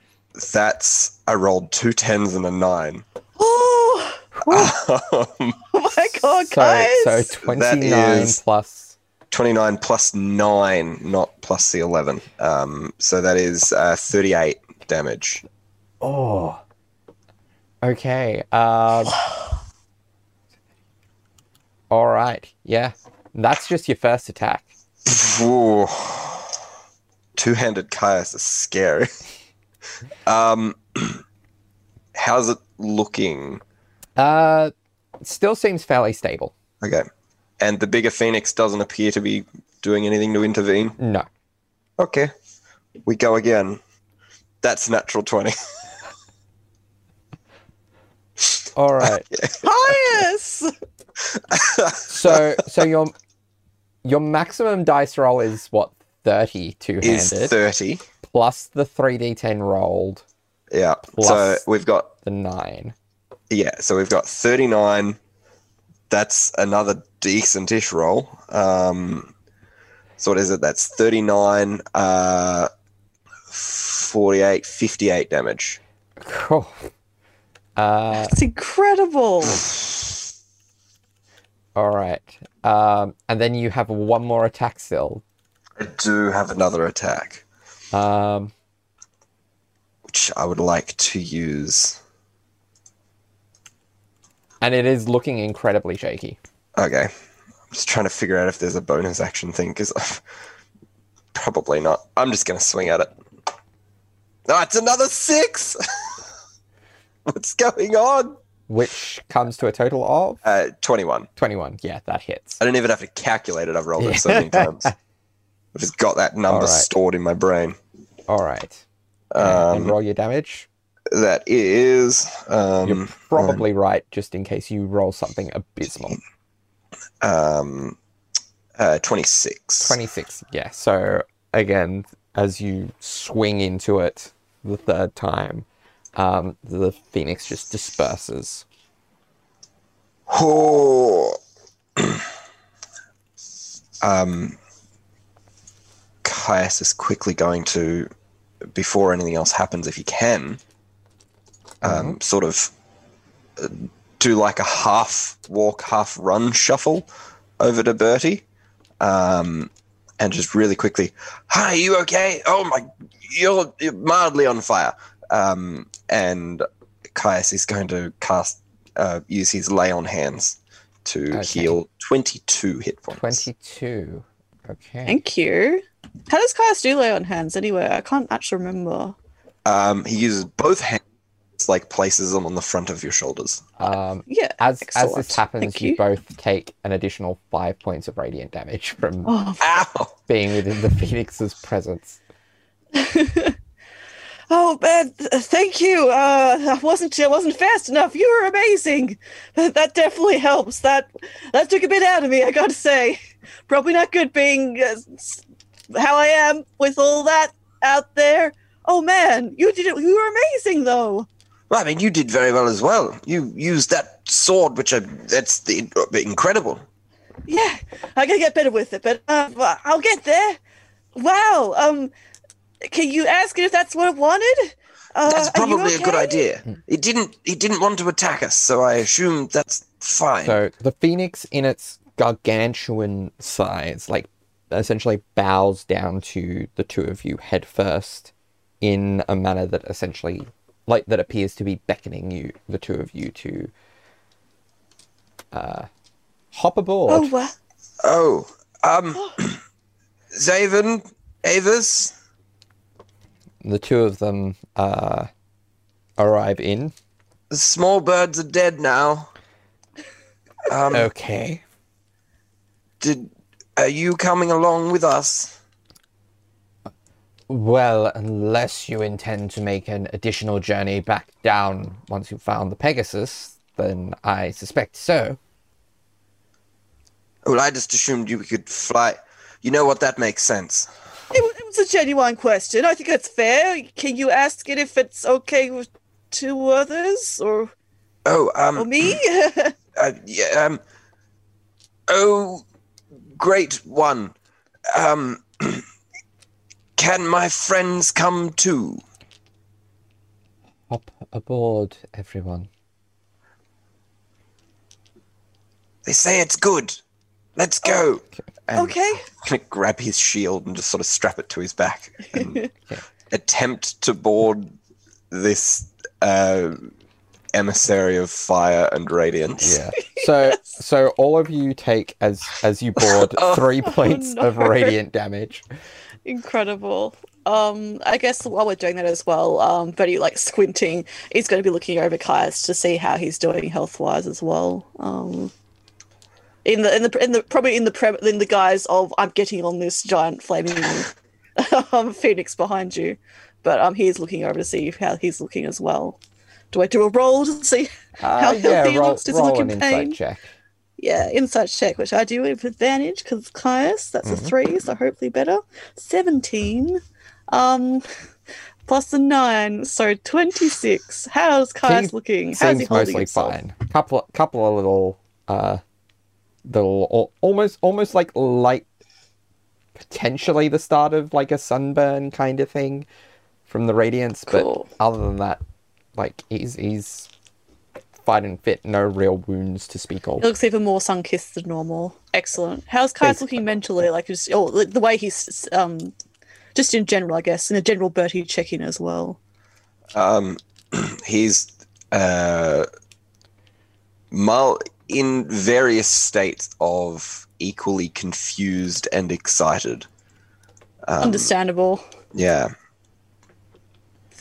that's I rolled two tens and a nine. Oh, Um, oh my god, So, guys! so twenty nine plus twenty plus 9, not plus the 11. Um, so that is uh, 38 damage. Oh. Okay. Um. all right. Yeah. That's just your first attack. Two-handed Caius is scary. um, how's it looking? Uh, still seems fairly stable. Okay. And the bigger phoenix doesn't appear to be doing anything to intervene. No. Okay. We go again. That's natural 20. All right. Pious! So, so your your maximum dice roll is what thirty two is handed 30. plus the three d ten rolled Yeah. So we've got the nine. yeah, so we've got 39. That's another decentish roll. Um so what is it? That's 39 uh 48 58 damage. Cool. Uh, It's incredible. all right. Um, and then you have one more attack still. I do have another attack Um, which I would like to use. and it is looking incredibly shaky. Okay. I'm just trying to figure out if there's a bonus action thing because probably not. I'm just going to swing at it. Oh, it's another six. What's going on? which comes to a total of Uh, 21. 21. Yeah, that hits. I don't even have to calculate it. I've rolled it so many times. I've just got that number Alright. stored in my brain. All right. and Um, roll your damage. that is You're um, probably right, just in case you roll something abysmal. um, uh, 26. 26. Yeah. So, again, as you swing into it the third time, um, the phoenix just disperses. Oh. um, Caius is quickly going to, before anything else happens, if he can, um, sort of uh, do like a half walk, half run shuffle over to Bertie, um, and just really quickly, "Hi, you okay? Oh my, you're, you're mildly on fire." Um, and Caius is going to cast, uh, use his lay on hands to Okay. heal twenty-two hit points. 22. Okay. Thank you. How does Caius do lay on hands anyway? I can't actually remember. Um, he uses both hands, like places them on the front of your shoulders. Um, Yeah. as as this happens, you. you. both take an additional five points of radiant damage from Oh, being within the phoenix's presence. oh man, thank you. Uh, I wasn't I wasn't fast enough. You were amazing. That, that definitely helps. That that took a bit out of me. I got to say, probably not good being uh, s- how I am with all that out there. Oh man, you did it. You were amazing though. Well, I mean, you did very well as well. You used that sword, which I, that's the, incredible. Yeah, I gotta get better with it, but uh, I'll get there. Wow. Um, can you ask it if that's what it wanted? Uh, That's are you probably a good idea. It didn't. He didn't want to attack us, so I assume that's fine. So the phoenix, in its gargantuan size, like essentially bows down to the two of you head first, in a manner that essentially, like that appears to be beckoning you, the two of you, to uh, hop aboard. Oh wow. Oh, um, Zaven, Avis. The two of them uh, arrive in. The small birds are dead now. Um, Okay. did are you coming along with us? Well, unless you intend to make an additional journey back down once you've found the Pegasus, then I suspect so. Well, I just assumed you could fly. You know what? That makes sense. It, wa- it was a genuine question. I think that's fair. Can you ask it if it's okay with two others or Oh, um, or me? uh, yeah, um, oh, great one. Um, can my friends come too? Hop aboard, everyone. They say it's good. Let's go. And okay. I'm grab his shield and just sort of strap it to his back and attempt to board this uh, emissary of fire and radiance. Yeah. So so all of you take as as you board Oh. three points of no. radiant damage. Incredible. Um, I guess while we're doing that as well, um, Bertie like squinting is going to be looking over Caius to see how he's doing health wise as well. Um, in the in the in the probably in the pre- in the guise of I'm getting on this giant flaming um, phoenix behind you, but um, he's looking over to see how he's looking as well. Do I do a roll to see? Uh, How yeah, healthy he roll, looks? Does he roll look an in insight pain? check. Yeah, insight check, which I do with advantage because Caius, that's a three, so hopefully better. 17. Um plus a nine, so 26. How's Caius Seems- looking? How's he Seems holding mostly himself? fine. Couple couple of little uh little almost almost like light potentially the start of like a sunburn kind of thing from the radiance, Cool. but other than that, like he's he's fighting fit, no real wounds to speak of. He looks even more sun kissed than normal. Excellent. How's Caius looking mentally? Like, just, oh, the the way he's, um, just in general, I guess, in a general Bertie check in as well. Um, he's uh, mul- in various states of equally confused and excited. Um, Understandable. Yeah.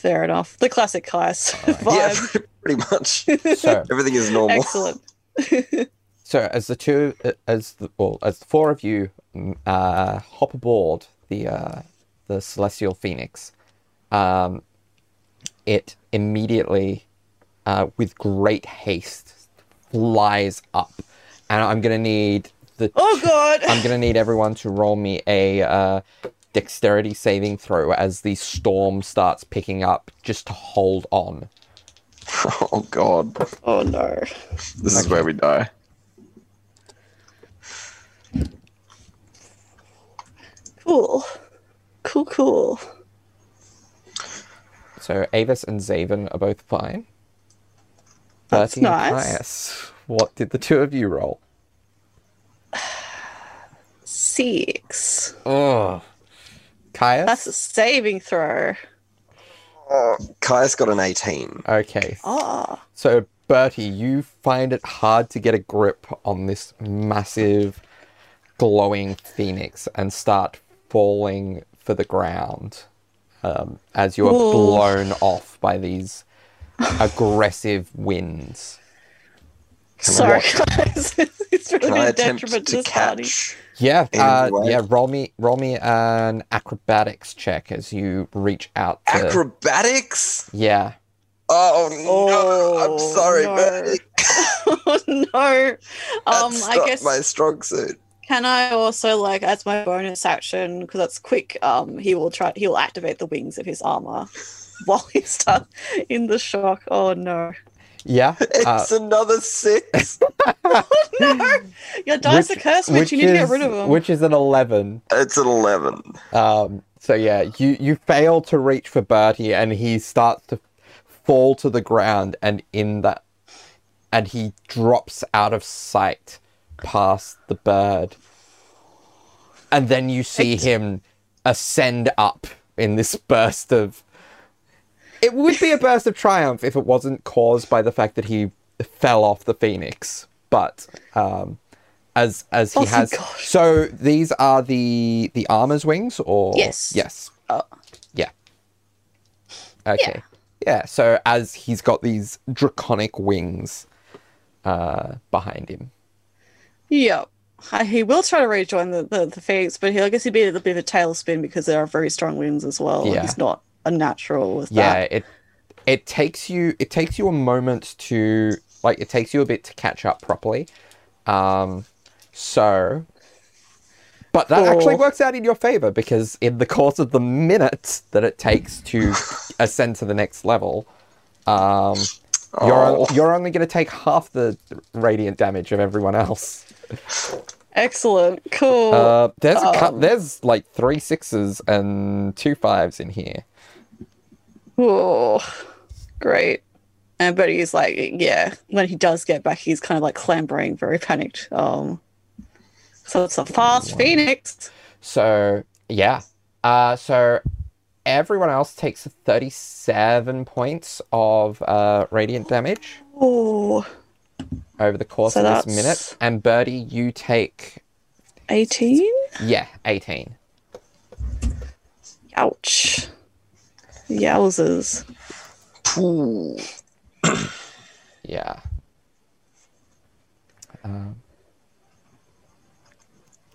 Fair enough. The classic Caius Yeah, vibe. pretty much. So Everything is normal. Excellent. So as the two, uh, as the well, as the four of you mm, uh, hop aboard the uh, the celestial phoenix, um, it immediately, uh, with great haste, flies up, and I'm gonna need the. Oh god! I'm gonna need everyone to roll me a uh, dexterity saving throw as the storm starts picking up, just to hold on. Oh god. Oh no. This is where we die. Cool. Cool, cool. So Avis and Zaven are both fine. That's Bertie and nice. Caius, what did the two of you roll? Six. Oh, Caius. That's a saving throw. Oh, Caius got an 18. Okay, Ah. so Bertie, you find it hard to get a grip on this massive, glowing phoenix and start falling for the ground um, as you are Ooh. blown off by these aggressive winds. Sorry, guys. it's really Can been I a attempt detriment to to this party. Yeah, uh, yeah. Roll me, roll me an acrobatics check as you reach out. To, Acrobatics? yeah, Oh no! I'm Oh, sorry, no. Bertie. oh no. Um, That's I not guess my strong suit. can I also like as my bonus action because that's quick. Um, he will try. He will activate the wings of his armor while he's stuck in the shock. Oh no! Yeah. Uh, It's another six. oh, No, your dice are cursed, which, you need to get rid of them. Which is an eleven. it's an eleven. Um, so yeah, you you fail to reach for Bertie, and he starts to fall to the ground, and in that, and he drops out of sight past the bird, and then you see Ex- him ascend up in this burst of. It would be a burst of triumph if it wasn't caused by the fact that he fell off the phoenix, but um, as as he Oh, has. gosh. So these are the the armor's wings, or Yes. yes, Oh. yeah. Okay, yeah. So as he's got these draconic wings uh, behind him. Yep. Uh, He will try to rejoin the, the, the Phoenix, but he, I guess he'd be a bit of a tailspin because there are very strong winds as well. Yeah. He's not a natural Yeah, that. it it takes you it takes you a moment to like it takes you a bit to catch up properly. Um, so. But that actually works out in your favor because in the course of the minute that it takes to ascend to the next level, um, you're Oh. you're only going to take half the radiant damage of everyone else. Excellent. Cool. Uh, there's Um, there's like three sixes and two fives in here. Oh, great. And but he's like, yeah, when he does get back, he's kind of like clambering, very panicked. Um, so it's a fast Phoenix. So yeah, uh, so everyone else takes 37 points of uh, radiant damage Oh, over the course So of this minute, and Bertie, you take 18? yeah 18. Ouch. Yowzers. Ooh. Yeah. Um,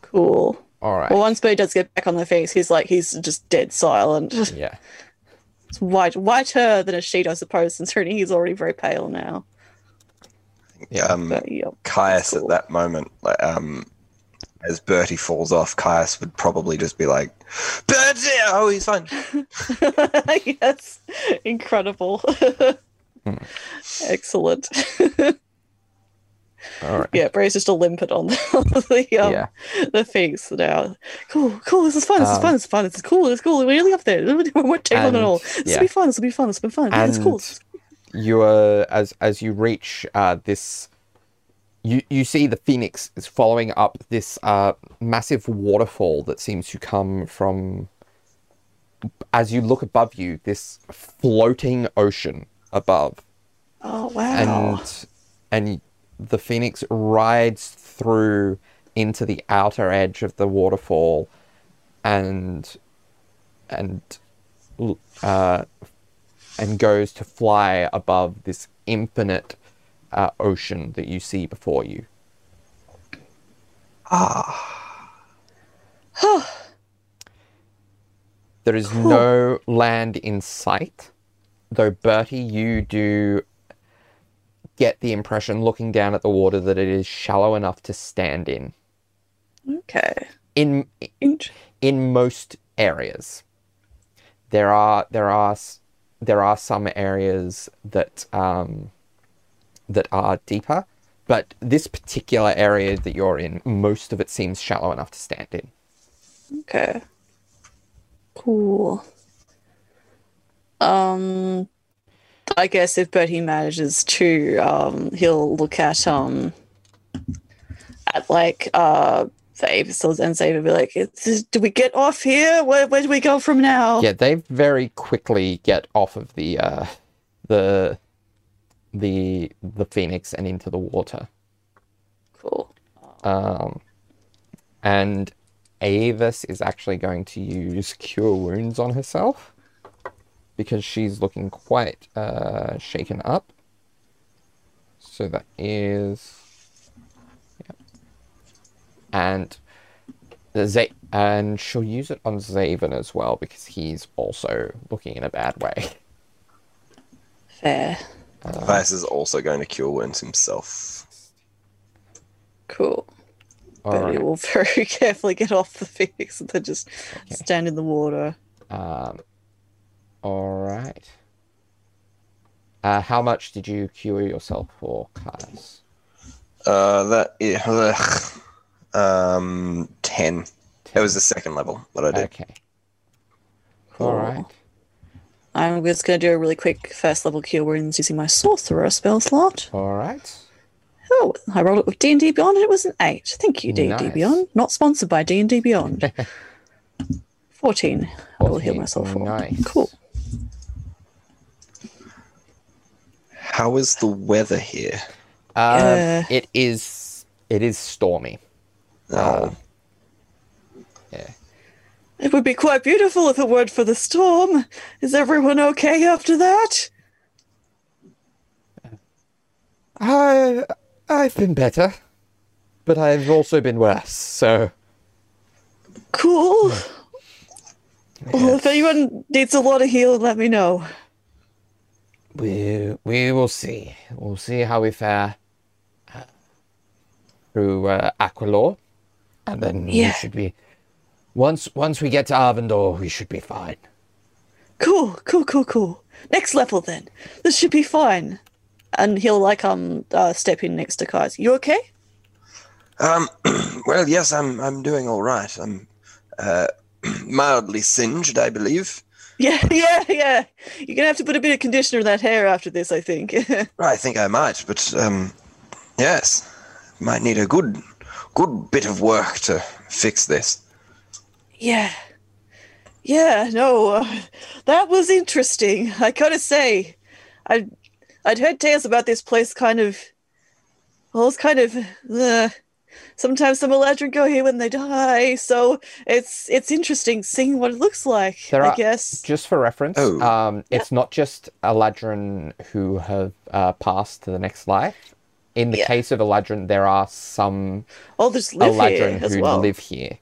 Cool. all right. Well, once Bird does get back on the face, he's like, he's just dead silent. yeah. It's white, whiter than a sheet, I suppose, considering he's already very pale now. Yeah. Um, But yep. Caius Cool. at that moment, like, um, as Bertie falls off, Caius would probably just be like, Bertie! Oh, he's fine. yes, incredible. Excellent. All right. yeah, Bray's just a limpet on the, the, um, Yeah. the Phoenix now. Cool, cool. This is fun. This is Um, fun. This is fun. This is cool. This is cool. We're nearly up there. We won't take long at and, all. This yeah. will be fun. This will be fun. This will be fun. Yeah, it's cool. You are as as you reach uh, this you you see the phoenix is following up this uh, massive waterfall that seems to come from as you look above you this floating ocean above Oh wow. and and the phoenix rides through into the outer edge of the waterfall and and uh, and goes to fly above this infinite uh, ocean that you see before you. Ah. There is no land in sight, though Bertie, you do get the impression, looking down at the water, that it is shallow enough to stand in. okay. In Int- in most areas, there are there are there are some areas that um, that are deeper, but this particular area that you're in, most of it seems shallow enough to stand in. Okay. Cool. Um, I guess if Bertie manages to, um, he'll look at um, at like uh the Avisils and Zaven, be like, "Do we get off here? Where where do we go from now?" Yeah, they very quickly get off of the uh, the the the phoenix and into the water. Cool. Um, and Avis is actually going to use Cure Wounds on herself because she's looking quite uh, shaken up. So that is. Yep. And Z- and she'll use it on Zaven as well because he's also looking in a bad way. Fair. Caius is also going to cure wounds himself. Cool. All but right. he will very carefully get off the phoenix and then just stand in the water. Um, all right. Uh, how much did you cure yourself for, Caius? Uh, that yeah, ugh. um, ten. It was the second level that I did. Okay. All right. Cool. I'm just going to do a really quick first level cure wounds using my sorcerer spell slot. All right. Oh, I rolled it with D and D Beyond, and it was an eight. Thank you, D and D Nice. Beyond. Not sponsored by D and D Beyond. Fourteen. I will heal 14, myself for. nice. Cool. How is the weather here? Um, Uh, it is. It is stormy. Oh, Yeah. It would be quite beautiful if it weren't for the storm. Is everyone okay after that? I. I've been better, but I've also been worse. So. Cool. Well, if anyone needs a lot of healing, let me know. We we will see. We'll see how we fare uh, through uh, Aqualor, and then we should be. Once once we get to Arvandor, we should be fine. Cool, cool, cool, cool. Next level then. This should be fine. And he'll like um uh, step in next to Caius. You okay? um, well, yes, I'm I'm doing all right. I'm uh, mildly singed, I believe. Yeah, yeah, yeah. You're gonna have to put a bit of conditioner in that hair after this, I think. I think I might, but um, yes, might need a good good bit of work to fix this. Yeah. Yeah, no, uh, that was interesting. I gotta say, I, I'd heard tales about this place. Kind of, well, it's kind of. Uh, sometimes some Eladrin go here when they die, so it's it's interesting seeing what it looks like. There I are- guess. Just for reference, Oh. um, it's not just Eladrin who have uh, passed to the next life. In the Yeah. case of Eladrin, there are some Oh, there's live here Eladrin as who well. live here.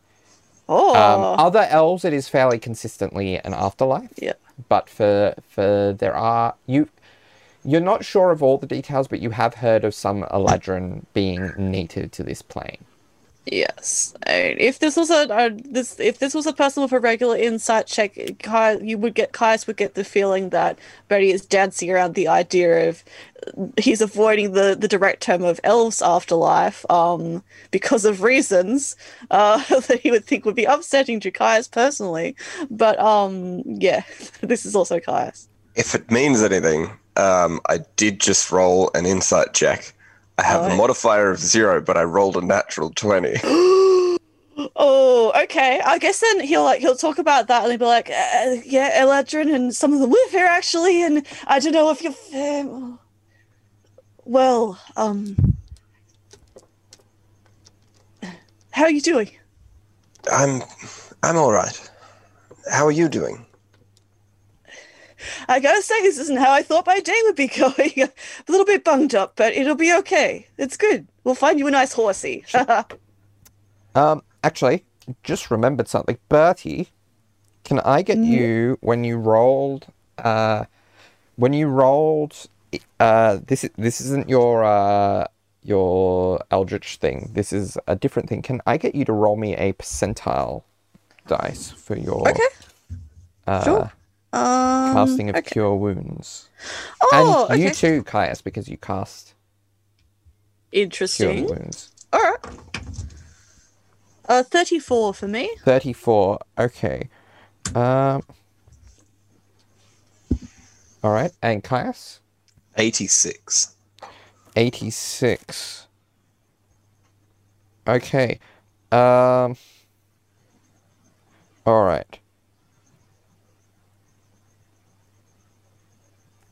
Oh, Um, other elves, it is fairly consistently an afterlife. yeah. But for for there are you, you're not sure of all the details, but you have heard of some Eladrin being native to this plane. Yes. If this was a this if this was a person with a regular insight check, Kai, you would get Caius would get the feeling that Bertie is dancing around the idea of he's avoiding the the direct term of elves afterlife um because of reasons uh that he would think would be upsetting to Caius personally. But um yeah, this is also Caius. If it means anything, um, I did just roll an insight check. I have a modifier of zero, but I rolled a natural twenty. Oh, okay. I guess then he'll like he'll talk about that and he'll be like, uh, "Yeah, Eladrin and some of them live here actually, and I don't know if you're well, um, how are you doing? I'm I'm all right. How are you doing? I gotta say, this isn't how I thought my day would be going. a little bit bunged up, but it'll be okay. It's good. We'll find you a nice horsey. Um, actually, just remembered something. Bertie, can I get you when you rolled? Uh, when you rolled, uh, this is this isn't your uh your Eldritch thing. This is a different thing. Can I get you to roll me a percentile dice for your Okay. uh, Sure. Um, casting of okay. cure wounds? Oh, and you okay. too, Caius, because you cast cure Interesting. wounds. All right. Uh, thirty-four for me. 34. Okay. Um. All right. And Caius? Eighty-six. 86. Okay. Um. All right.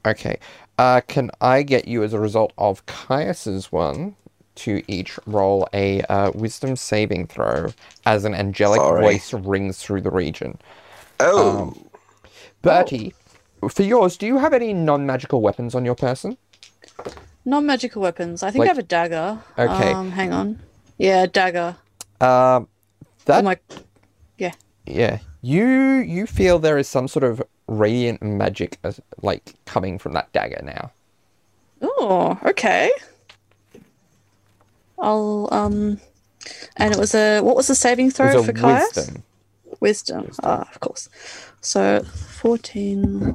Okay. Uh, can I get you as a result of Caius's one to each roll a uh, wisdom saving throw as an angelic Sorry. voice rings through the region. Oh, Um, Bertie, for yours, do you have any non-magical weapons on your person? Non-magical weapons. I think Like- I have a dagger. Okay. Um, hang on. Yeah, dagger. Um, that oh my. Yeah. yeah, you you feel there is some sort of radiant magic, as, like coming from that dagger now. Oh, okay. I'll um, and it was a what was the saving It throw was for a Caius? wisdom. Wisdom. Ah, of course. So fourteen.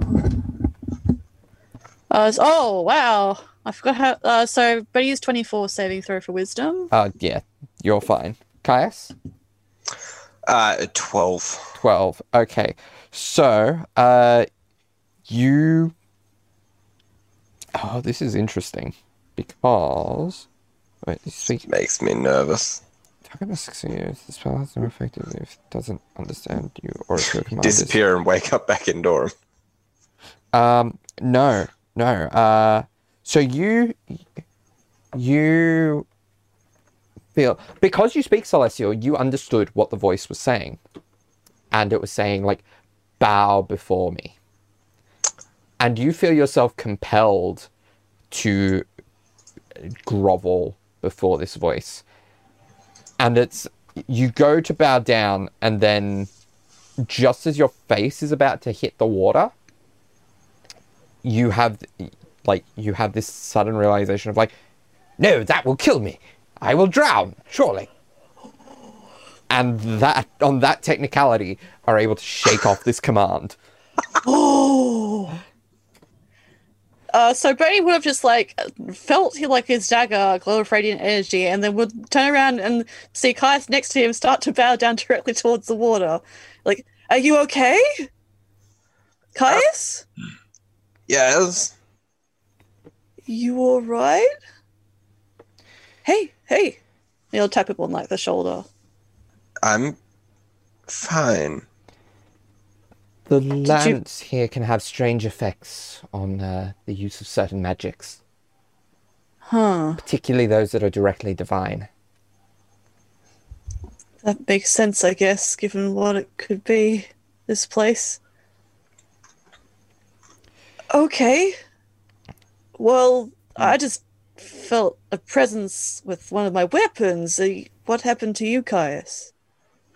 Uh, s- oh wow! I forgot how. Uh, so Bertie used twenty-four saving throw for wisdom. Uh, yeah, you're fine. Caius, uh, 12. twelve. Okay, so uh, you. Oh, this is interesting because wait, this speak. Makes me nervous. Target must succeed. The spell has no effect if it doesn't understand you or if your command is- Disappear and wake up back in Durham. Um, no, no. Uh, so you, you feel because you speak celestial, you understood what the voice was saying, and it was saying like, "Bow before me," and you feel yourself compelled to grovel before this voice, and it's you go to bow down, and then just as your face is about to hit the water you have like you have this sudden realization of like no that will kill me. I will drown surely and that on that technicality are able to shake off this command Oh. Uh, so Brady would have just like felt he like his dagger glow of radiant energy, and then would turn around and see Caius next to him start to bow down directly towards the water. Like, are you okay, Caius? Yes. You all right? Hey, hey! He'll tap him on like the shoulder. I'm fine. the you- here can have strange effects on uh, the use of certain magics Huh? particularly those that are directly divine That makes sense, I guess, given what it could be. This place. Okay. Well, I just felt a presence with one of my weapons. Uh, What happened to you, Caius?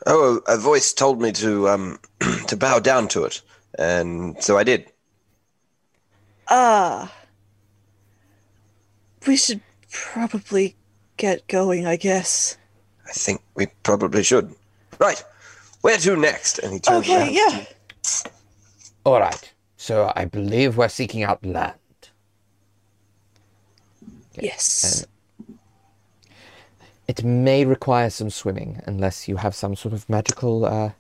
Oh, a, a voice told me to um to bow down to it, and so I did. Ah. We should probably get going, I guess. I think we probably should. Right, where to next? And he turns Okay, around. yeah. all right so i believe we're seeking out land Yes. It may require some swimming unless you have some sort of magical uh,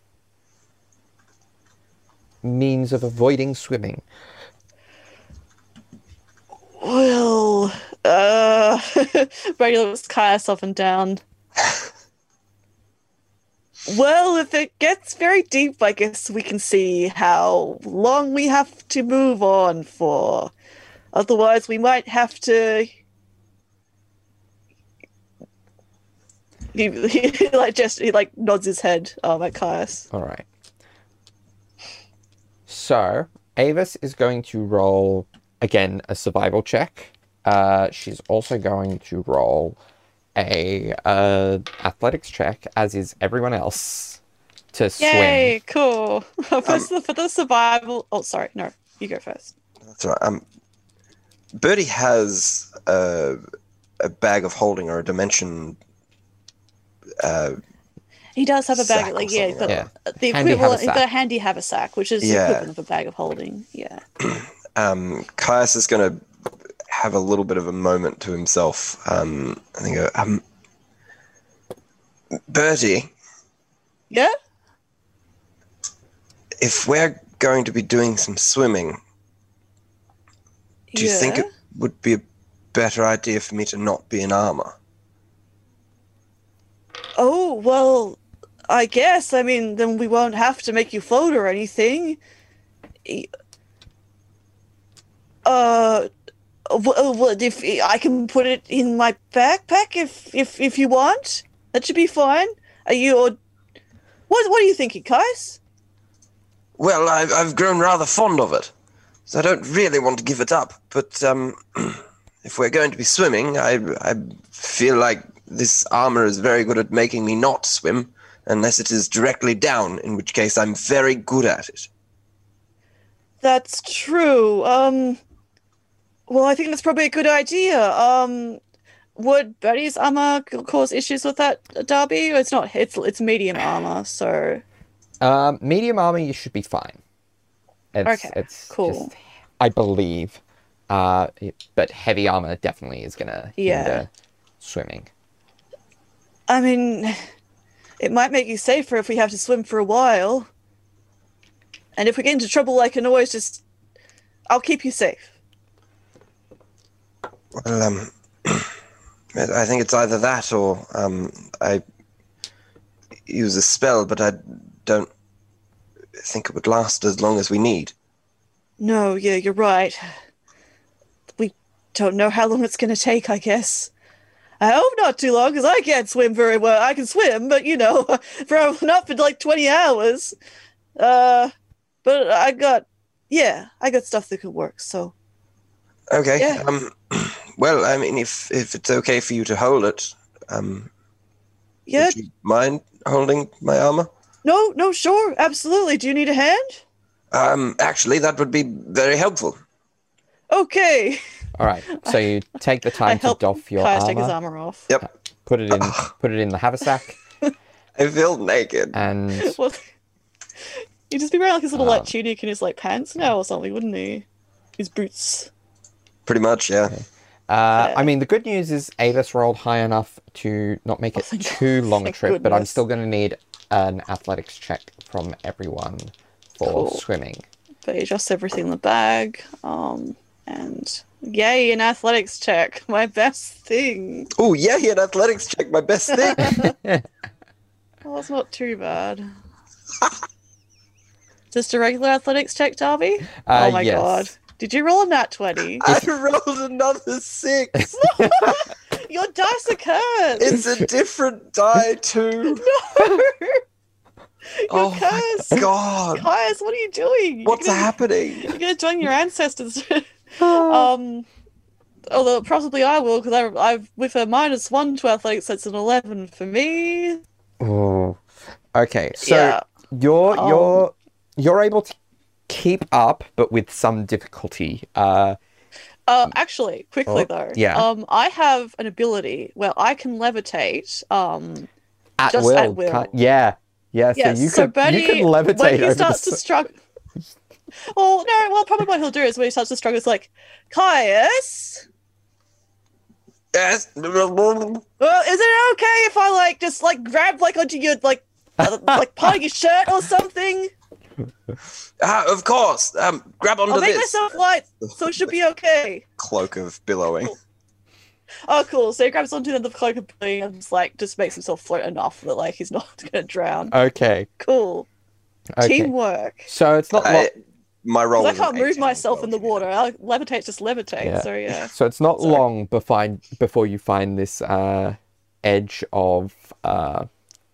means of avoiding swimming. Well, uh, Brady looks Caius up and down. well, if it gets very deep, I guess we can see how long we have to move on for. Otherwise, we might have to. He, he like just he like nods his head um, at Caius. All right. So Avis is going to roll again a survival check. Uh, she's also going to roll a uh, athletics check, as is everyone else, to Yay! swim. Cool. for, the, for the survival. Oh, sorry. No, you go first. That's right. Um, Bertie has a, a bag of holding or a dimension. Uh, He does have a bag, or like yeah, something the, like the Handy equivalent, haversack. the handy haversack, which is the Yeah. equivalent of a bag of holding. Yeah. um, Caius is going to have a little bit of a moment to himself. Um, I think, uh, um, Bertie, Yeah. if we're going to be doing some swimming, do you think it would be a better idea for me to not be in armor? Oh well, I guess. I mean, then we won't have to make you float or anything. Uh, What, what if I can put it in my backpack if if if you want? That should be fine. Are you? Or, what What are you thinking, Caius? Well, I've, I've grown rather fond of it, so I don't really want to give it up. But um, if we're going to be swimming, I, I feel like this armor is very good at making me not swim, unless it is directly down, in which case I'm very good at it. That's true. Um. Well, I think that's probably a good idea. Um. Would Bertie's armor cause issues with that, Darby? It's not. It's it's medium armor, so Um, medium armor, you should be fine. It's, Okay, it's cool. just- I believe. Uh, but heavy armor definitely is gonna Yeah. hinder swimming. I mean, it might make you safer if we have to swim for a while. And if we get into trouble, I can always just. I'll keep you safe. Well, um, I think it's either that or um, I use a spell, but I don't think it would last as long as we need. No, yeah, you're right. We don't know how long it's going to take, I guess. I hope not too long, because I can't swim very well. I can swim, but you know, for not for like 20 hours. Uh, but I got, yeah, I got stuff that could work, so. Okay. Yeah. Um, well, I mean, if if it's okay for you to hold it, um, Yeah, would you mind holding my armor? no, no, sure, absolutely. Do you need a hand? Um, actually, that would be very helpful. Okay. All right. So you take the I time to doff your Caius take his armor, armor off. Yep. put it in, put it in the haversack, I feel naked. and Well, he'd just be wearing like his little Um, like tunic and his like pants now or something, wouldn't he? His boots. Pretty much, yeah. Uh, Yeah. I mean, the good news is Avis rolled high enough to not make Oh, it thank too God. long a Thank trip, but I'm goodness. still going to need an athletics check from everyone for Cool. swimming. But he adjusts everything in the bag. Um, and yay, an athletics check, my best thing. Oh, yeah, an athletics check, my best thing. Oh, it's not too bad. Just a regular athletics check, Darby? Uh, oh my yes. god. Did you roll a nat 20? I rolled another six. Your dice are cursed! It's a different die too. No! You're Oh my cursed! god. Guys, what are you doing? You're What's gonna- happening? You're gonna join your ancestors. Um, although probably I will because I I've with a minus one to athletics, that's an eleven for me. Oh. Okay, so yeah. you're Um, you're you're able to keep up, but with some difficulty. Uh, Uh, actually, quickly Oh, though, yeah. Um, I have an ability where I can levitate. Um, at Just will. at will. yeah, yeah. So yes. you so could Bertie, you could levitate when he starts to struggle. Well, no. Well, probably what he'll do is when he starts to struggle, it's like, Caius. Yes. Well, is it okay if I like just like grab like onto your like uh, like part of your shirt or something? Ah, of course. Um, grab onto I'll make this myself light, so it should be okay. cloak of billowing. Oh, cool. So he grabs onto the cloak of Billy and just like just makes himself float enough that like he's not gonna drown. Okay. Cool. Okay. Teamwork. So it's not. I, lo- my roll. 'Cause I can't move myself in the water. I, levitate's just levitate. Yeah. So yeah. So it's not Sorry. long before before you find this uh, edge of uh,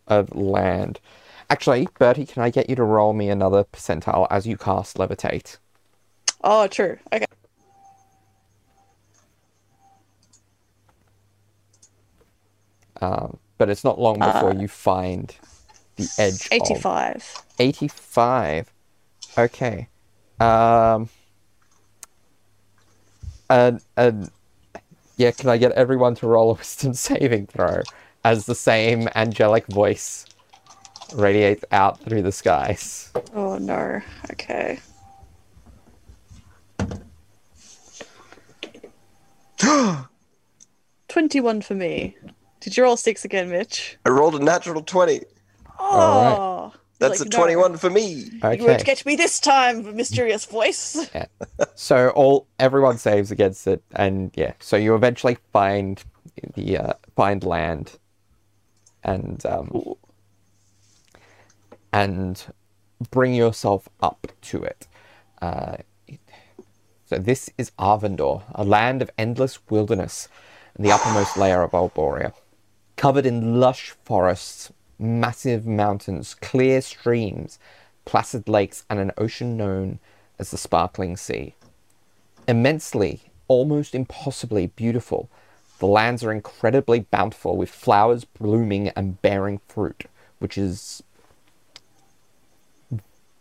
of land. Actually, Bertie, can I get you to roll me another percentile as you cast levitate? Oh, true. Okay. Um, but it's not long before Uh, you find the edge. Of Eighty-five. 85. Okay. Um. And and yeah, can I get everyone to roll a wisdom saving throw as the same angelic voice radiates out through the skies? Oh no. Okay. Twenty-one for me. Did you roll six again, Mitch? I rolled a natural 20. Oh. That's like, a no. 21 for me. You won't Okay. catch me this time, mysterious voice. So all everyone saves against it, and yeah, so you eventually find the uh, find land, and um, and bring yourself up to it. Uh, So this is Arvandor, a land of endless wilderness in the uppermost layer of Arborea. Covered in lush forests, massive mountains, clear streams, placid lakes, and an ocean known as the Sparkling Sea. Immensely, almost impossibly beautiful, the lands are incredibly bountiful with flowers blooming and bearing fruit, which is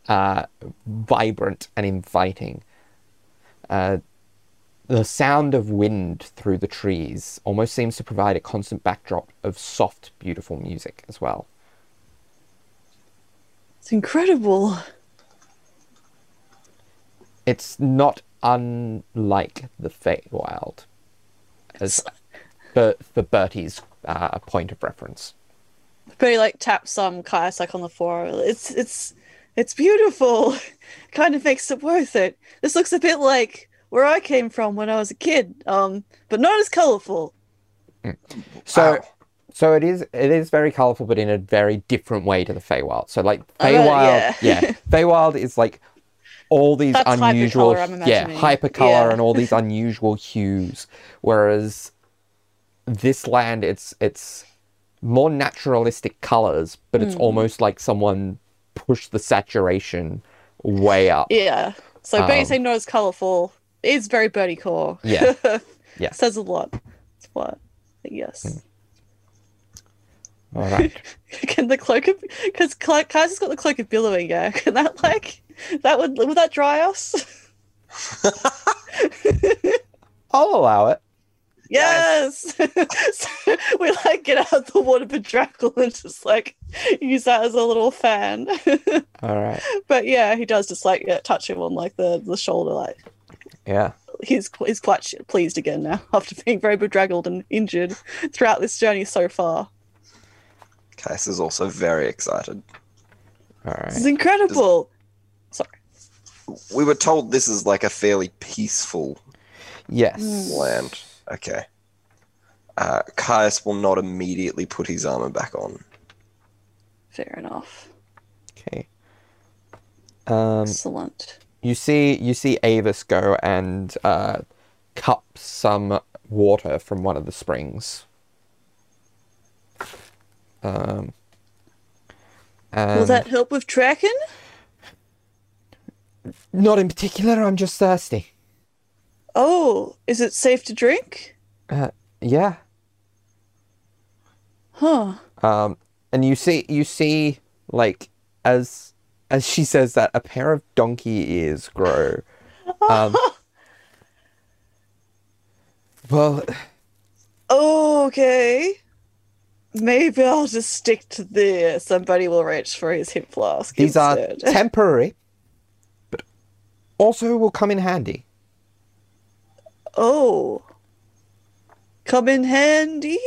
uh, vibrant and inviting. Uh, the sound of wind through the trees almost seems to provide a constant backdrop of soft, beautiful music as well. It's incredible. It's not unlike the Feywild, as for, for Bertie's uh, point of reference. But he like taps some Caius like on the forehead. It's it's it's beautiful. kind of makes it worth it. This looks a bit like where I came from when I was a kid, um, but not as colorful. So, Wow. so it is it is very colorful, but in a very different way to the Feywild. So, like I bet, Feywild, yeah. yeah, Feywild is like all these That's unusual, hypercolor, I'm yeah, imagining. hypercolor Yeah. and all these unusual hues. Whereas this land, it's it's more naturalistic colors, but Hmm. it's almost like someone pushed the saturation way up. Yeah. So Um, being not as colorful is very Bertie core. Yeah. Yeah. Says a lot. That's what. Yes. Hmm. All right. Can the cloak of because Caius has got the cloak of billowing, yeah. Can that like that would would that dry us? I'll allow it. Yes. so we like get out the water bedraggle and just like use that as a little fan. All right. but yeah, he does just like yeah, touch him on like the the shoulder, like Yeah. he's he's quite pleased again now after being very bedraggled and injured throughout this journey so far. Case is also very excited. All This is incredible. Sorry. We were told this is like a fairly peaceful Yes. land. Okay. Uh, Caius will not immediately put his armor back on. Fair enough. Okay. Um, Excellent. You see, you see Avis go and uh, cup some water from one of the springs. Um, Will that help with tracking? not in particular. I'm just thirsty. Oh, is it safe to drink? Uh, yeah. Huh. Um, and you see, you see, like as as she says that, a pair of donkey ears grow. Um, well, Okay. Maybe I'll just stick to this. Somebody will reach for his hip flask. these are temporary, but also will come in handy. oh. Come in handy.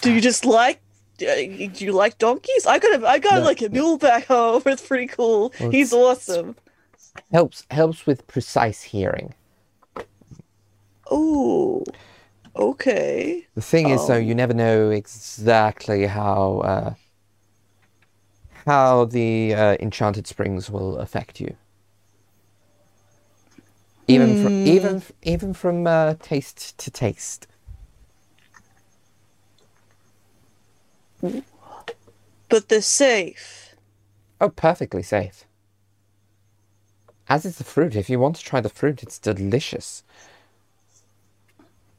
Do you just like? Uh, Do you like donkeys? I got a, I got No, like a mule back home. It's pretty cool. Well, He's awesome. Helps helps with precise hearing. Oh. Okay. The thing is, though, you never know exactly how uh, how the uh, enchanted springs will affect you. Even from even f- even from uh, taste to taste. But they're safe. Oh, perfectly safe. As is the fruit. If you want to try the fruit, it's delicious.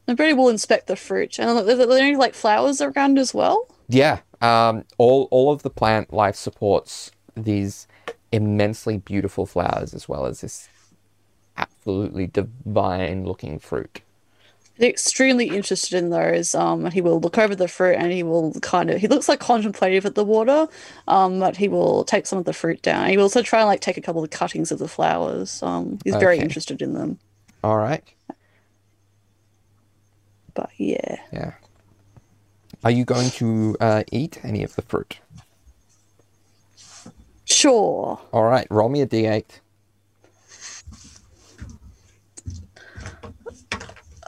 And Brady will inspect the fruit. And are there are there any like flowers around as well? Yeah. Um. All all of the plant life supports these immensely beautiful flowers as well as this absolutely divine looking fruit. He's extremely interested in those. Um, and he will look over the fruit and he will kind of he looks like contemplative at the water. Um, but he will take some of the fruit down. He will also try and like take a couple of cuttings of the flowers. Um, he's very Okay. interested in them. All right. But yeah, Yeah. Are you going to uh, eat any of the fruit? sure. All right. Roll me a d8.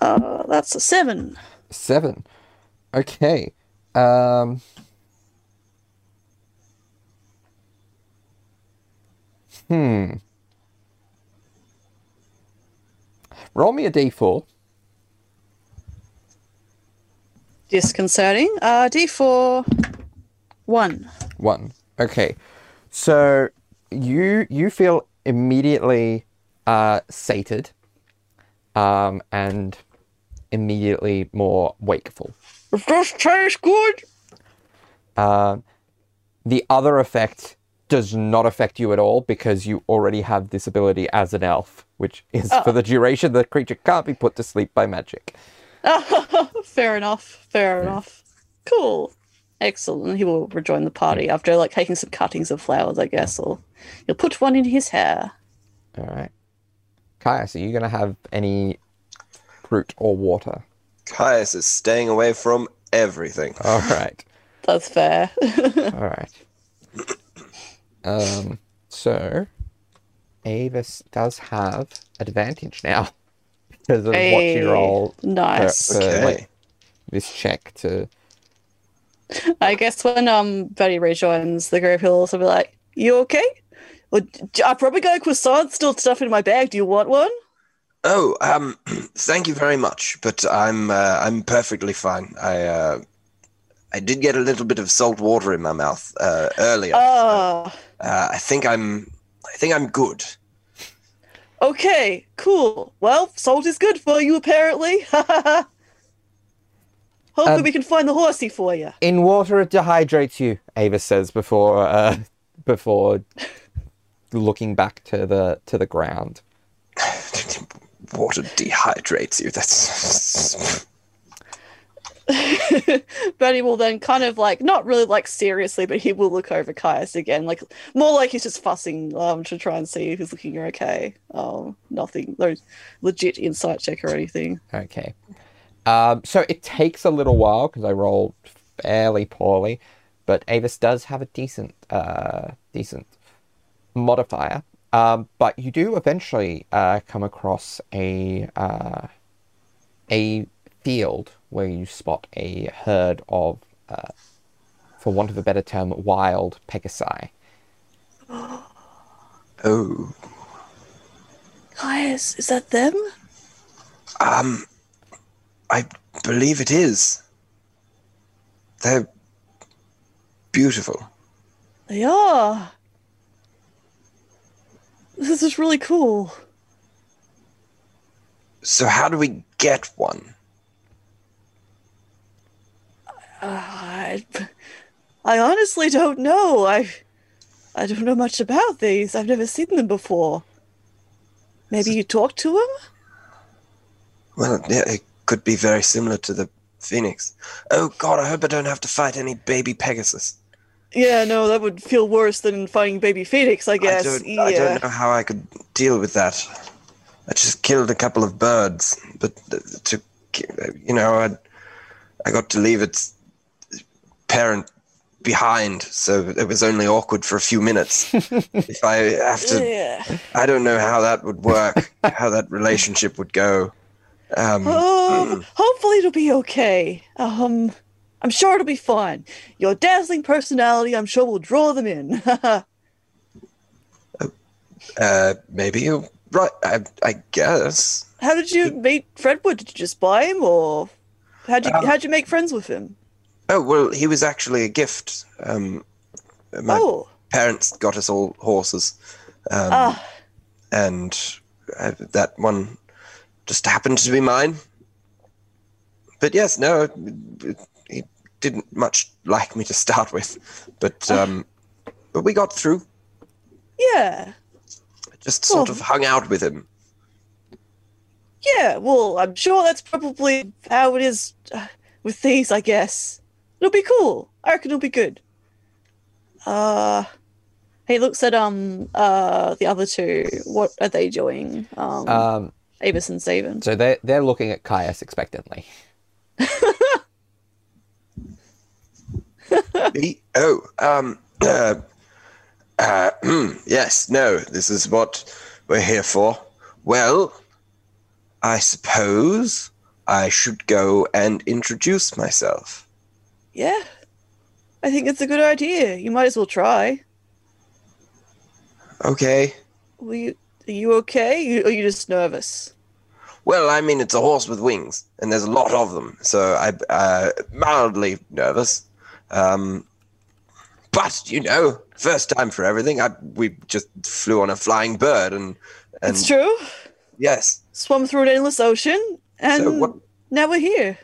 Uh, that's a seven. Seven. Okay. Um. Hmm. roll me a d4. Disconcerting. Uh, D4. One. One. Okay. So you you feel immediately uh, sated, um, and immediately more wakeful. Does this taste good? Um, the other effect does not affect you at all because you already have this ability as an elf, which is for the duration the creature can't be put to sleep by magic. fair enough. Fair enough. Cool. Excellent. He will rejoin the party after like taking some cuttings of flowers, I guess, or he'll put one in his hair. All right. Caius, are you going to have any fruit or water? Caius is staying away from everything. All right. That's fair. All right. Um, so Avis does have advantage now because of what Hey, you roll nice. for, Okay. like, this check to. I guess when um Bertie rejoins the group, he'll also be like, "You okay? Well, d- I probably got a croissant still stuffed in my bag. Do you want one?" Oh, um, thank you very much, but I'm uh, I'm perfectly fine. I uh, I did get a little bit of salt water in my mouth uh, earlier. Ah, Uh, I think I'm I think I'm good. okay, cool. Well, salt is good for you, apparently. Hopefully, Um, we can find the horsey for you. In water, it dehydrates you. Avis says before uh, before looking back to the to the ground. Water dehydrates you. That's Bertie will then kind of like, not really like seriously, but he will look over Caius again, like more like he's just fussing um to try and see if he's looking okay. Um, nothing, no legit insight check or anything. Okay. Um, so it takes a little while because I rolled fairly poorly, but Avis does have a decent, uh, decent modifier. Um, but you do eventually uh, come across a uh, a field where you spot a herd of, uh, for want of a better term, wild pegasi. oh Caius, is that them? um, I believe it is. They're beautiful. They are. This is really cool. So how do we get one? I, I honestly don't know. I, I don't know much about these. I've never seen them before. Maybe you talk to them? Well, yeah, it could be very similar to the phoenix. Oh God, I hope I don't have to fight any baby Pegasus. Yeah, no, that would feel worse than finding baby Phoenix, I guess. I don't, yeah. I don't know how I could deal with that. I just killed a couple of birds, but uh, to, you know, I, I got to leave its parent behind, so it was only awkward for a few minutes. if I have to, Yeah. I don't know how that would work, how that relationship would go. Um, Oh, hopefully it'll be okay. Um, I'm sure it'll be fine. Your dazzling personality, I'm sure, will draw them in. uh, maybe you're right. I, I guess. How did you meet Fredwood? Did you just buy him, or how'd you Um, how'd you make friends with him? Oh well, he was actually a gift. Um, my oh, parents got us all horses, um, ah, and uh, that one just happened to be mine. But yes, no, it- he didn't much like me to start with, but um, but we got through. yeah, I just sort Well- of hung out with him. yeah. Well, I'm sure that's probably how it is uh, with these. I guess it'll be cool. I reckon it'll be good. Uh, he looks at um uh the other two. What are they doing? Um, Um, Avis and Steven. so they're, they're looking at Caius expectantly. Oh, um, uh, uh, yes, no, this is what we're here for. Well, I suppose I should go and introduce myself. Yeah, I think it's a good idea. You might as well try. Okay. Were you, are you okay? You, are you just nervous? Well, I mean, it's a horse with wings, and there's a lot of them, so I'm uh, mildly nervous. Um, but you know, first time for everything. I we just flew on a flying bird, and and It's true. yes. Swum through an endless ocean, and So what now we're here.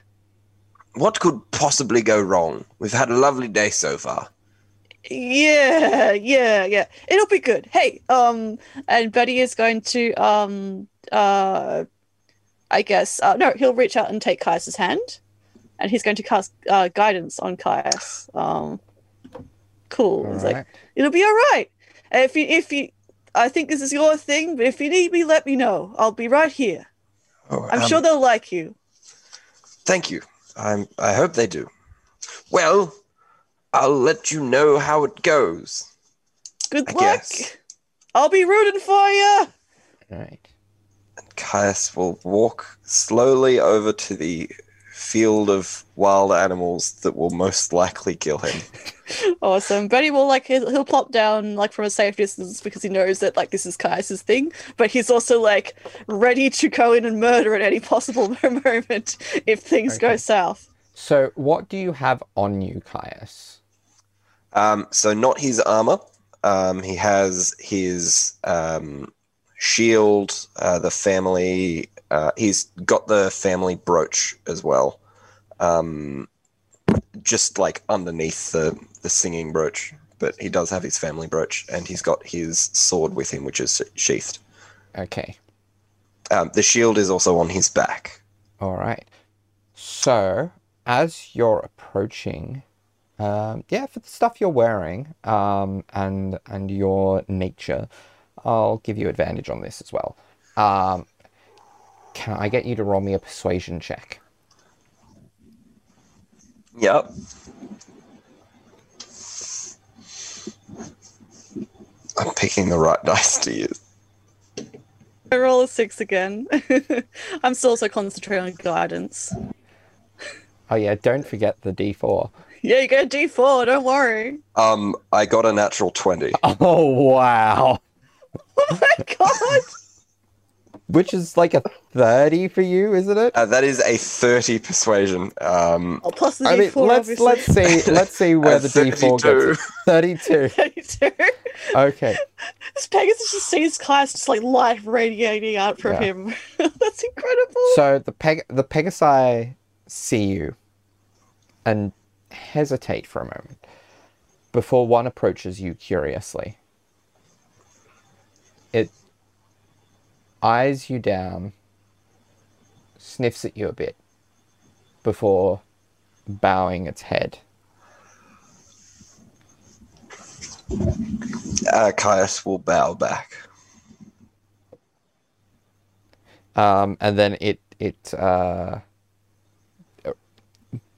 what could possibly go wrong? We've had a lovely day so far. Yeah, yeah, yeah. It'll be good. Hey, um, and Bertie is going to, um, uh, I guess, uh, no, he'll reach out and take Caius's hand, and he's going to cast uh, guidance on Caius. Um, cool. He's like, it'll be all right. If you, if you, I think this is your thing, but if you need me, let me know. I'll be right here. Oh, I'm um, sure they'll like you. Thank you. I'm. I hope they do. Well, I'll let you know how it goes. Good I luck. guess. I'll be rooting for you. Right. And Caius will walk slowly over to the field of wild animals that will most likely kill him. Awesome. Bertie will like he'll, he'll plop down like from a safe distance because he knows that like this is Caius's thing, but he's also like ready to go in and murder at any possible moment if things go south. So, what do you have on you, Caius? Um, so not his armor. Um, he has his um, shield. Uh, the family. Uh, he's got the family brooch as well. Um, just like underneath the the singing brooch, but he does have his family brooch, and he's got his sword with him, which is sheathed. Okay. Um, the shield is also on his back. All right. So, as you're approaching, um, yeah, for the stuff you're wearing, um, and and your nature, I'll give you advantage on this as well. Um, can I get you to roll me a persuasion check? Yep. I'm picking the right dice to use. I roll a six again. I'm still so concentrating on guidance. Oh yeah, don't forget the D4. Yeah, you get a D4, don't worry. Um, I got a natural twenty. Oh wow. Oh my god! Which is like a 30 for you, isn't it? Uh, that is a thirty persuasion. Um, Oh, plus the I mean, let's obviously. let's see let's see where the D4 gets. it. 32. 32. Okay. This Pegasus just sees Caius just like light radiating out from Yeah. him. That's incredible. So the Peg the Pegasi see you and hesitate for a moment before one approaches you curiously. It eyes you down, sniffs at you a bit before bowing its head. uh, Caius will bow back. um, and then it it uh,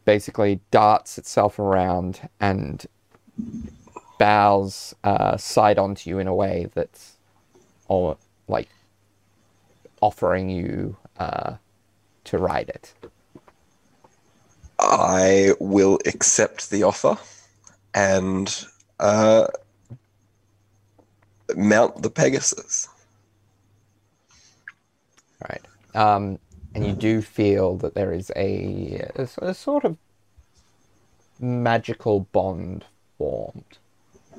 basically darts itself around and bows uh, side onto you in a way that's all like offering you uh, to ride it. I will accept the offer and uh, mount the Pegasus. Right. Um, and you do feel that there is a a sort of magical bond formed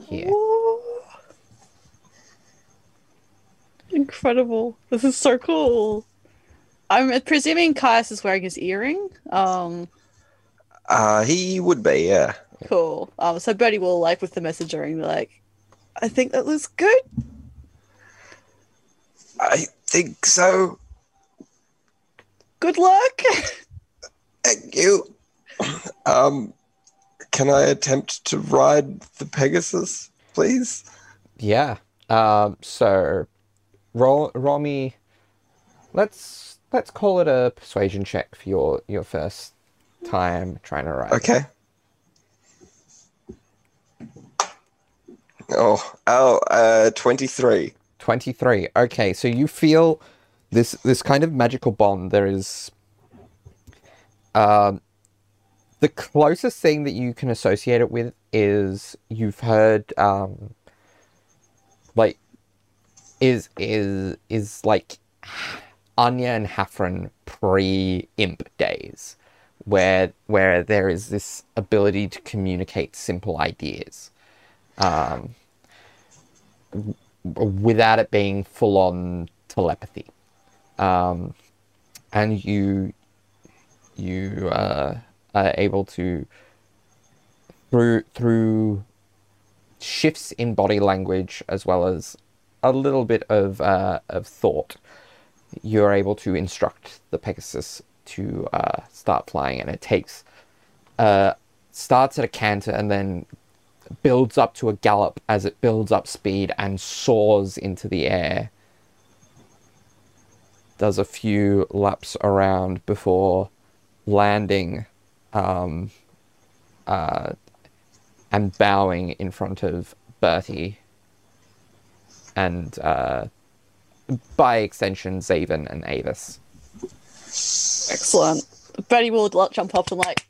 here. Ooh. Incredible. This is so cool. I'm presuming Caius is wearing his earring. Um, Uh, he would be, yeah. cool. Um, so Bertie will like with the messaging, be like, I think that looks good. I think so. Good luck. Thank you. Um, can I attempt to ride the Pegasus, please? Yeah. Um, so roll roll me let's let's call it a persuasion check for your your first time trying to write. Okay. Oh, oh, uh, 23. 23. Okay, so you feel this this kind of magical bond. There is um the closest thing that you can associate it with is you've heard um like is is is like Anya and Hafren pre-imp days, where where there is this ability to communicate simple ideas, um, without it being full-on telepathy, um, and you you uh, are able to through through shifts in body language as well as a little bit of uh, of thought, you're able to instruct the Pegasus to uh, start flying, and it takes uh, starts at a canter and then builds up to a gallop as it builds up speed and soars into the air. Does a few laps around before landing um, uh, and bowing in front of Bertie and uh, by extension Zaven and Avis. Excellent. Bertie will jump up and like,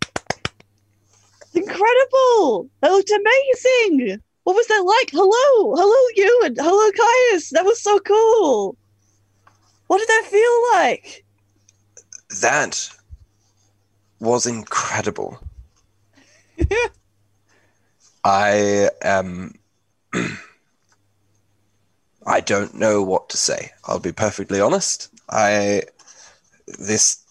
incredible! That looked amazing. What was that like? Hello, hello, you and hello, Caius. That was so cool. What did that feel like? That was incredible. I am. I don't know what to say. I'll be perfectly honest. I this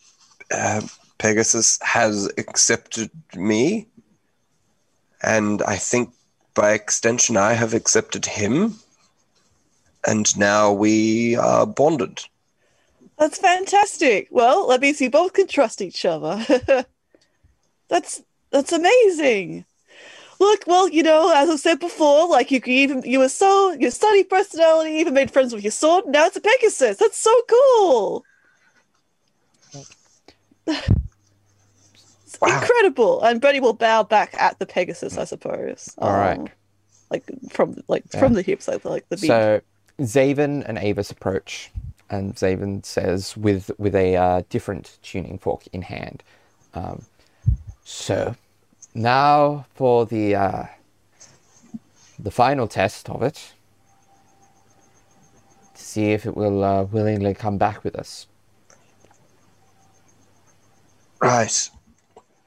uh, Pegasus has accepted me, and I think by extension I have accepted him, and now we are bonded. That's fantastic. Well, that means we both can trust each other. that's that's amazing. Look, well, you know, as I said before, like you could even you were so your study personality, even made friends with your sword. Now it's a Pegasus. That's so cool. It's Wow. incredible. And Bertie will bow back at the Pegasus, I suppose. All right. Um, Like from like Yeah. from the hips, like like the beat. So Zaven and Avis approach, and Zaven says with with a uh, different tuning fork in hand. Um, so now for the uh, the final test of it. To see if it will uh, willingly come back with us. Right.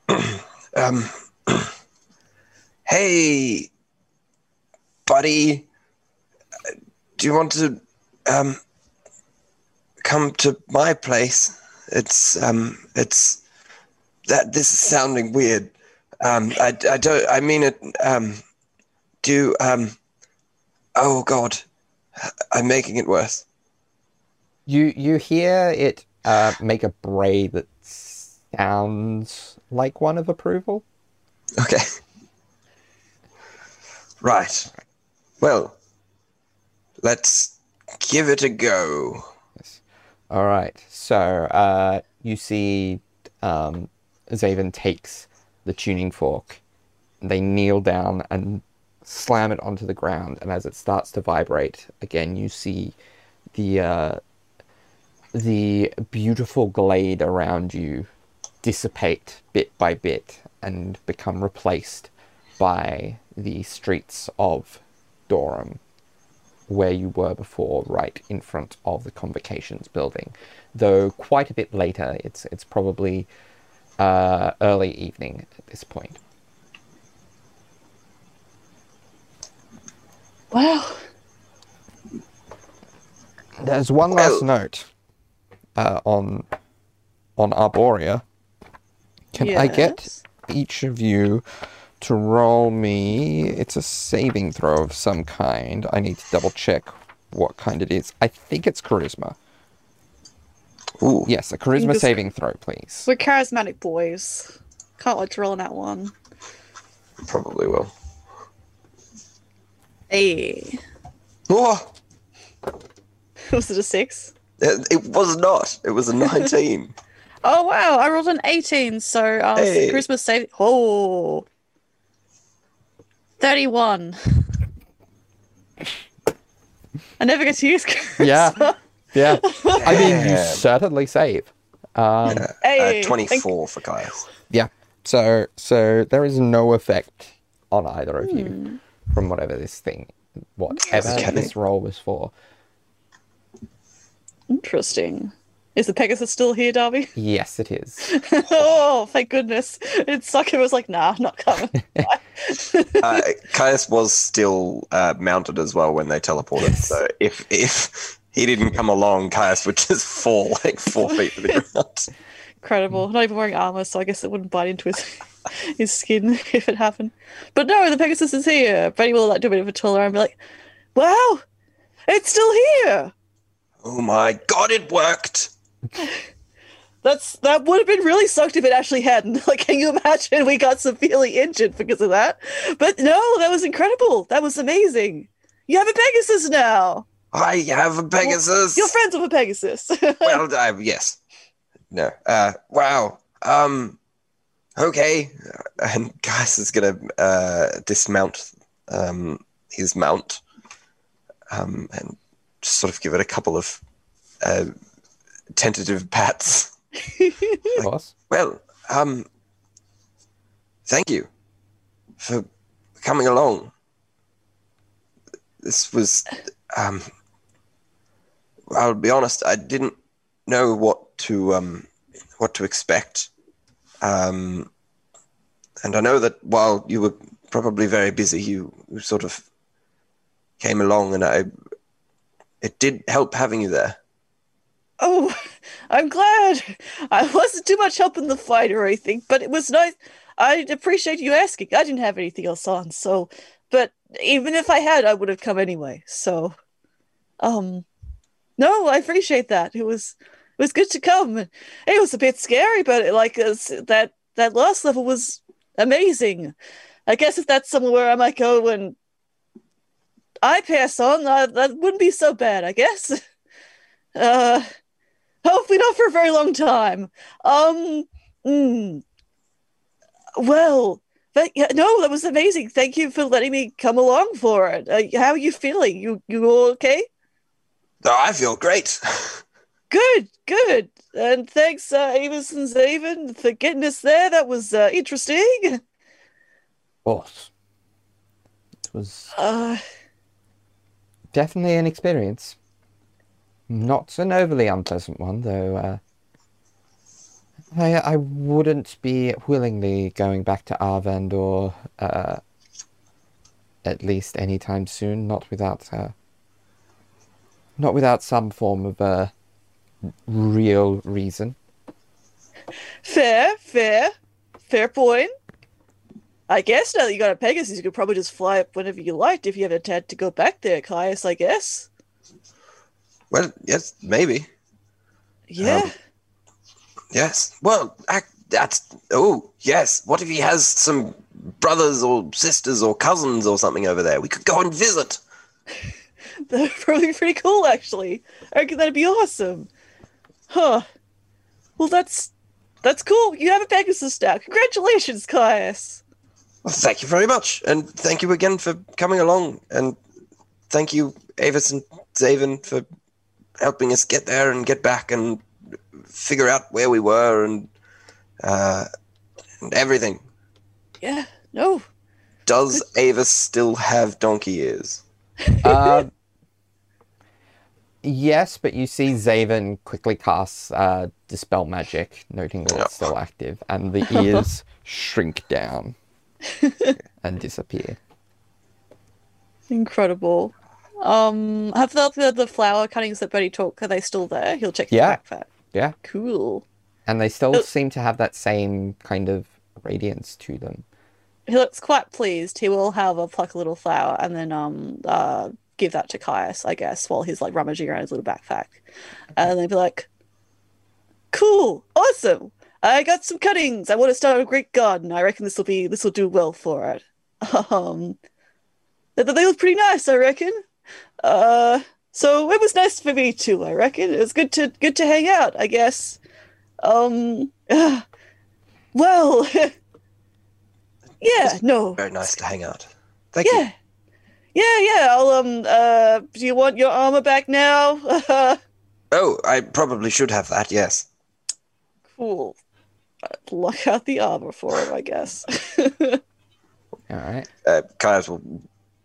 um. hey, buddy. Do you want to um come to my place? It's um it's that this is sounding weird. Um I, I don't I mean it um do um oh god. I'm making it worse. You you hear it uh, make a bray that sounds like one of approval. Okay. Right. Well, let's give it a go. Yes. All right. So uh, you see um, Zaven takes the tuning fork. They kneel down and slam it onto the ground, and as it starts to vibrate again, you see the uh, the beautiful glade around you dissipate bit by bit and become replaced by the streets of Dorum where you were before, right in front of the convocations building. Though quite a bit later, it's it's probably uh, early evening at this point. wow. There's one last note uh, on on Arborea. Can I get each of you to roll me? It's a saving throw of some kind. I need to double check what kind it is. I think it's charisma. Ooh. Yes, a charisma Fingers- saving throw, please. We're charismatic boys. Can't wait to roll on that one. Probably will. Hey. Oh, Was it a six? it, it was not. It was a 19. Oh wow, I rolled an 18, so uh Hey. Christmas save oh 31. I never get to use Christmas. Yeah. Yeah. I mean, you certainly save. Um, Hey, uh, 24 for Caius. yeah. So so there is no effect on either of you from whatever this thing, whatever Okay. this roll was for. Interesting. Is the Pegasus still here, Darby? Yes, it is. oh, thank goodness. It Sucker was like, nah, not coming. uh, Caius was still uh, mounted as well when they teleported. Yes. So if if he didn't come along, Caius would just fall like four feet to the ground. Incredible. Not even wearing armor, so I guess it wouldn't bite into his his skin if it happened. But no, the Pegasus is here. Benny will like do a bit of a tour and be like, "Wow, it's still here." Oh my god, it worked! That's that would have been really sucked if it actually hadn't. Like, can you imagine we got severely injured because of that? But no, that was incredible. That was amazing. You have a Pegasus now. I have a Pegasus. You're friends with a Pegasus. well, uh, yes. No. Uh, wow. Um. Okay. And Caius is gonna uh, dismount um, his mount, um, and just sort of give it a couple of uh, tentative pats. Of course. Well, um, thank you for coming along. This was, um, I'll be honest, I didn't know what to, um, what to expect. Um, and I know that while you were probably very busy, you, you sort of came along, and I, it did help having you there. oh, I'm glad. I wasn't too much help in the fight or anything, but it was nice. I appreciate you asking. I didn't have anything else on, so. But even if I had, I would have come anyway. So, um, no, I appreciate that. It was it was good to come. It was a bit scary, but like it's- that that last level was amazing. I guess if that's somewhere I might go when I pass on, uh, that wouldn't be so bad. I guess. Uh, hopefully not for a very long time. Um, mm, well, but, yeah, no, that was amazing. Thank you for letting me come along for it. Uh, how are you feeling? You you all okay? Oh, I feel great. Good, good. And thanks, uh, Avis and Zaven, for getting us there. That was uh, interesting. Of course. It was Uh, definitely an experience. Not an overly unpleasant one, though. Uh, I I wouldn't be willingly going back to Arvandor uh, at least anytime soon. Not without uh, not without some form of uh, real reason. fair, fair, fair point. I guess now that you got a Pegasus, you could probably just fly up whenever you liked if you ever had to go back there, Caius, I guess. well, yes, maybe. Yeah. Um, Yes. Well, ac that's. Oh, yes. What if he has some brothers or sisters or cousins or something over there? We could go and visit. That'd probably be pretty cool, actually. I reckon that'd be awesome. Huh. Well, that's that's cool. You have a Pegasus now. Congratulations, Caius. Well, thank you very much. And thank you again for coming along. And thank you, Avis and Zaven, for helping us get there and get back and figure out where we were and, uh, and everything. Yeah. No. Does Avis still have donkey ears? Uh, yes, but you see Zaven quickly casts uh, Dispel Magic, noting that it's still active, and the ears shrink down and disappear. Incredible. Um, have the the, the flower cuttings that Bertie took? Are they still there? He'll check Yeah. the backpack. Yeah, Cool. and they still Oh. seem to have that same kind of radiance to them. He looks quite pleased. He will have a pluck a little flower and then um uh give that to Caius, I guess, while he's like rummaging around his little backpack. And they'd be like, Cool, awesome. I got some cuttings. I want to start a great garden. I reckon this will be this will do well for it. Um they, they look pretty nice, I reckon. Uh so it was nice for me too, I reckon. It was good to good to hang out, I guess. Um well Yeah, no. Very nice to hang out. Thank you yeah, yeah, I'll, um, uh, do you want your armor back now? oh, I probably should have that, yes. Cool. Lock out the armor for him, I guess. All right. Uh, Caius will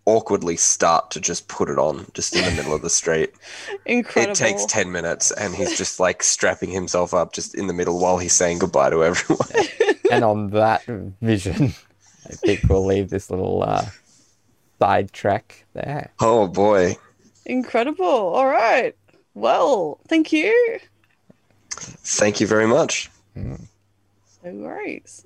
awkwardly start to just put it on just in the middle of the street. Incredible. It takes 10 minutes and he's just like strapping himself up just in the middle while he's saying goodbye to everyone. and on that vision, I think we'll leave this little uh, sidetrack there. Oh boy. Incredible. All right. Well, thank you. Thank you very much. Mm. No worries.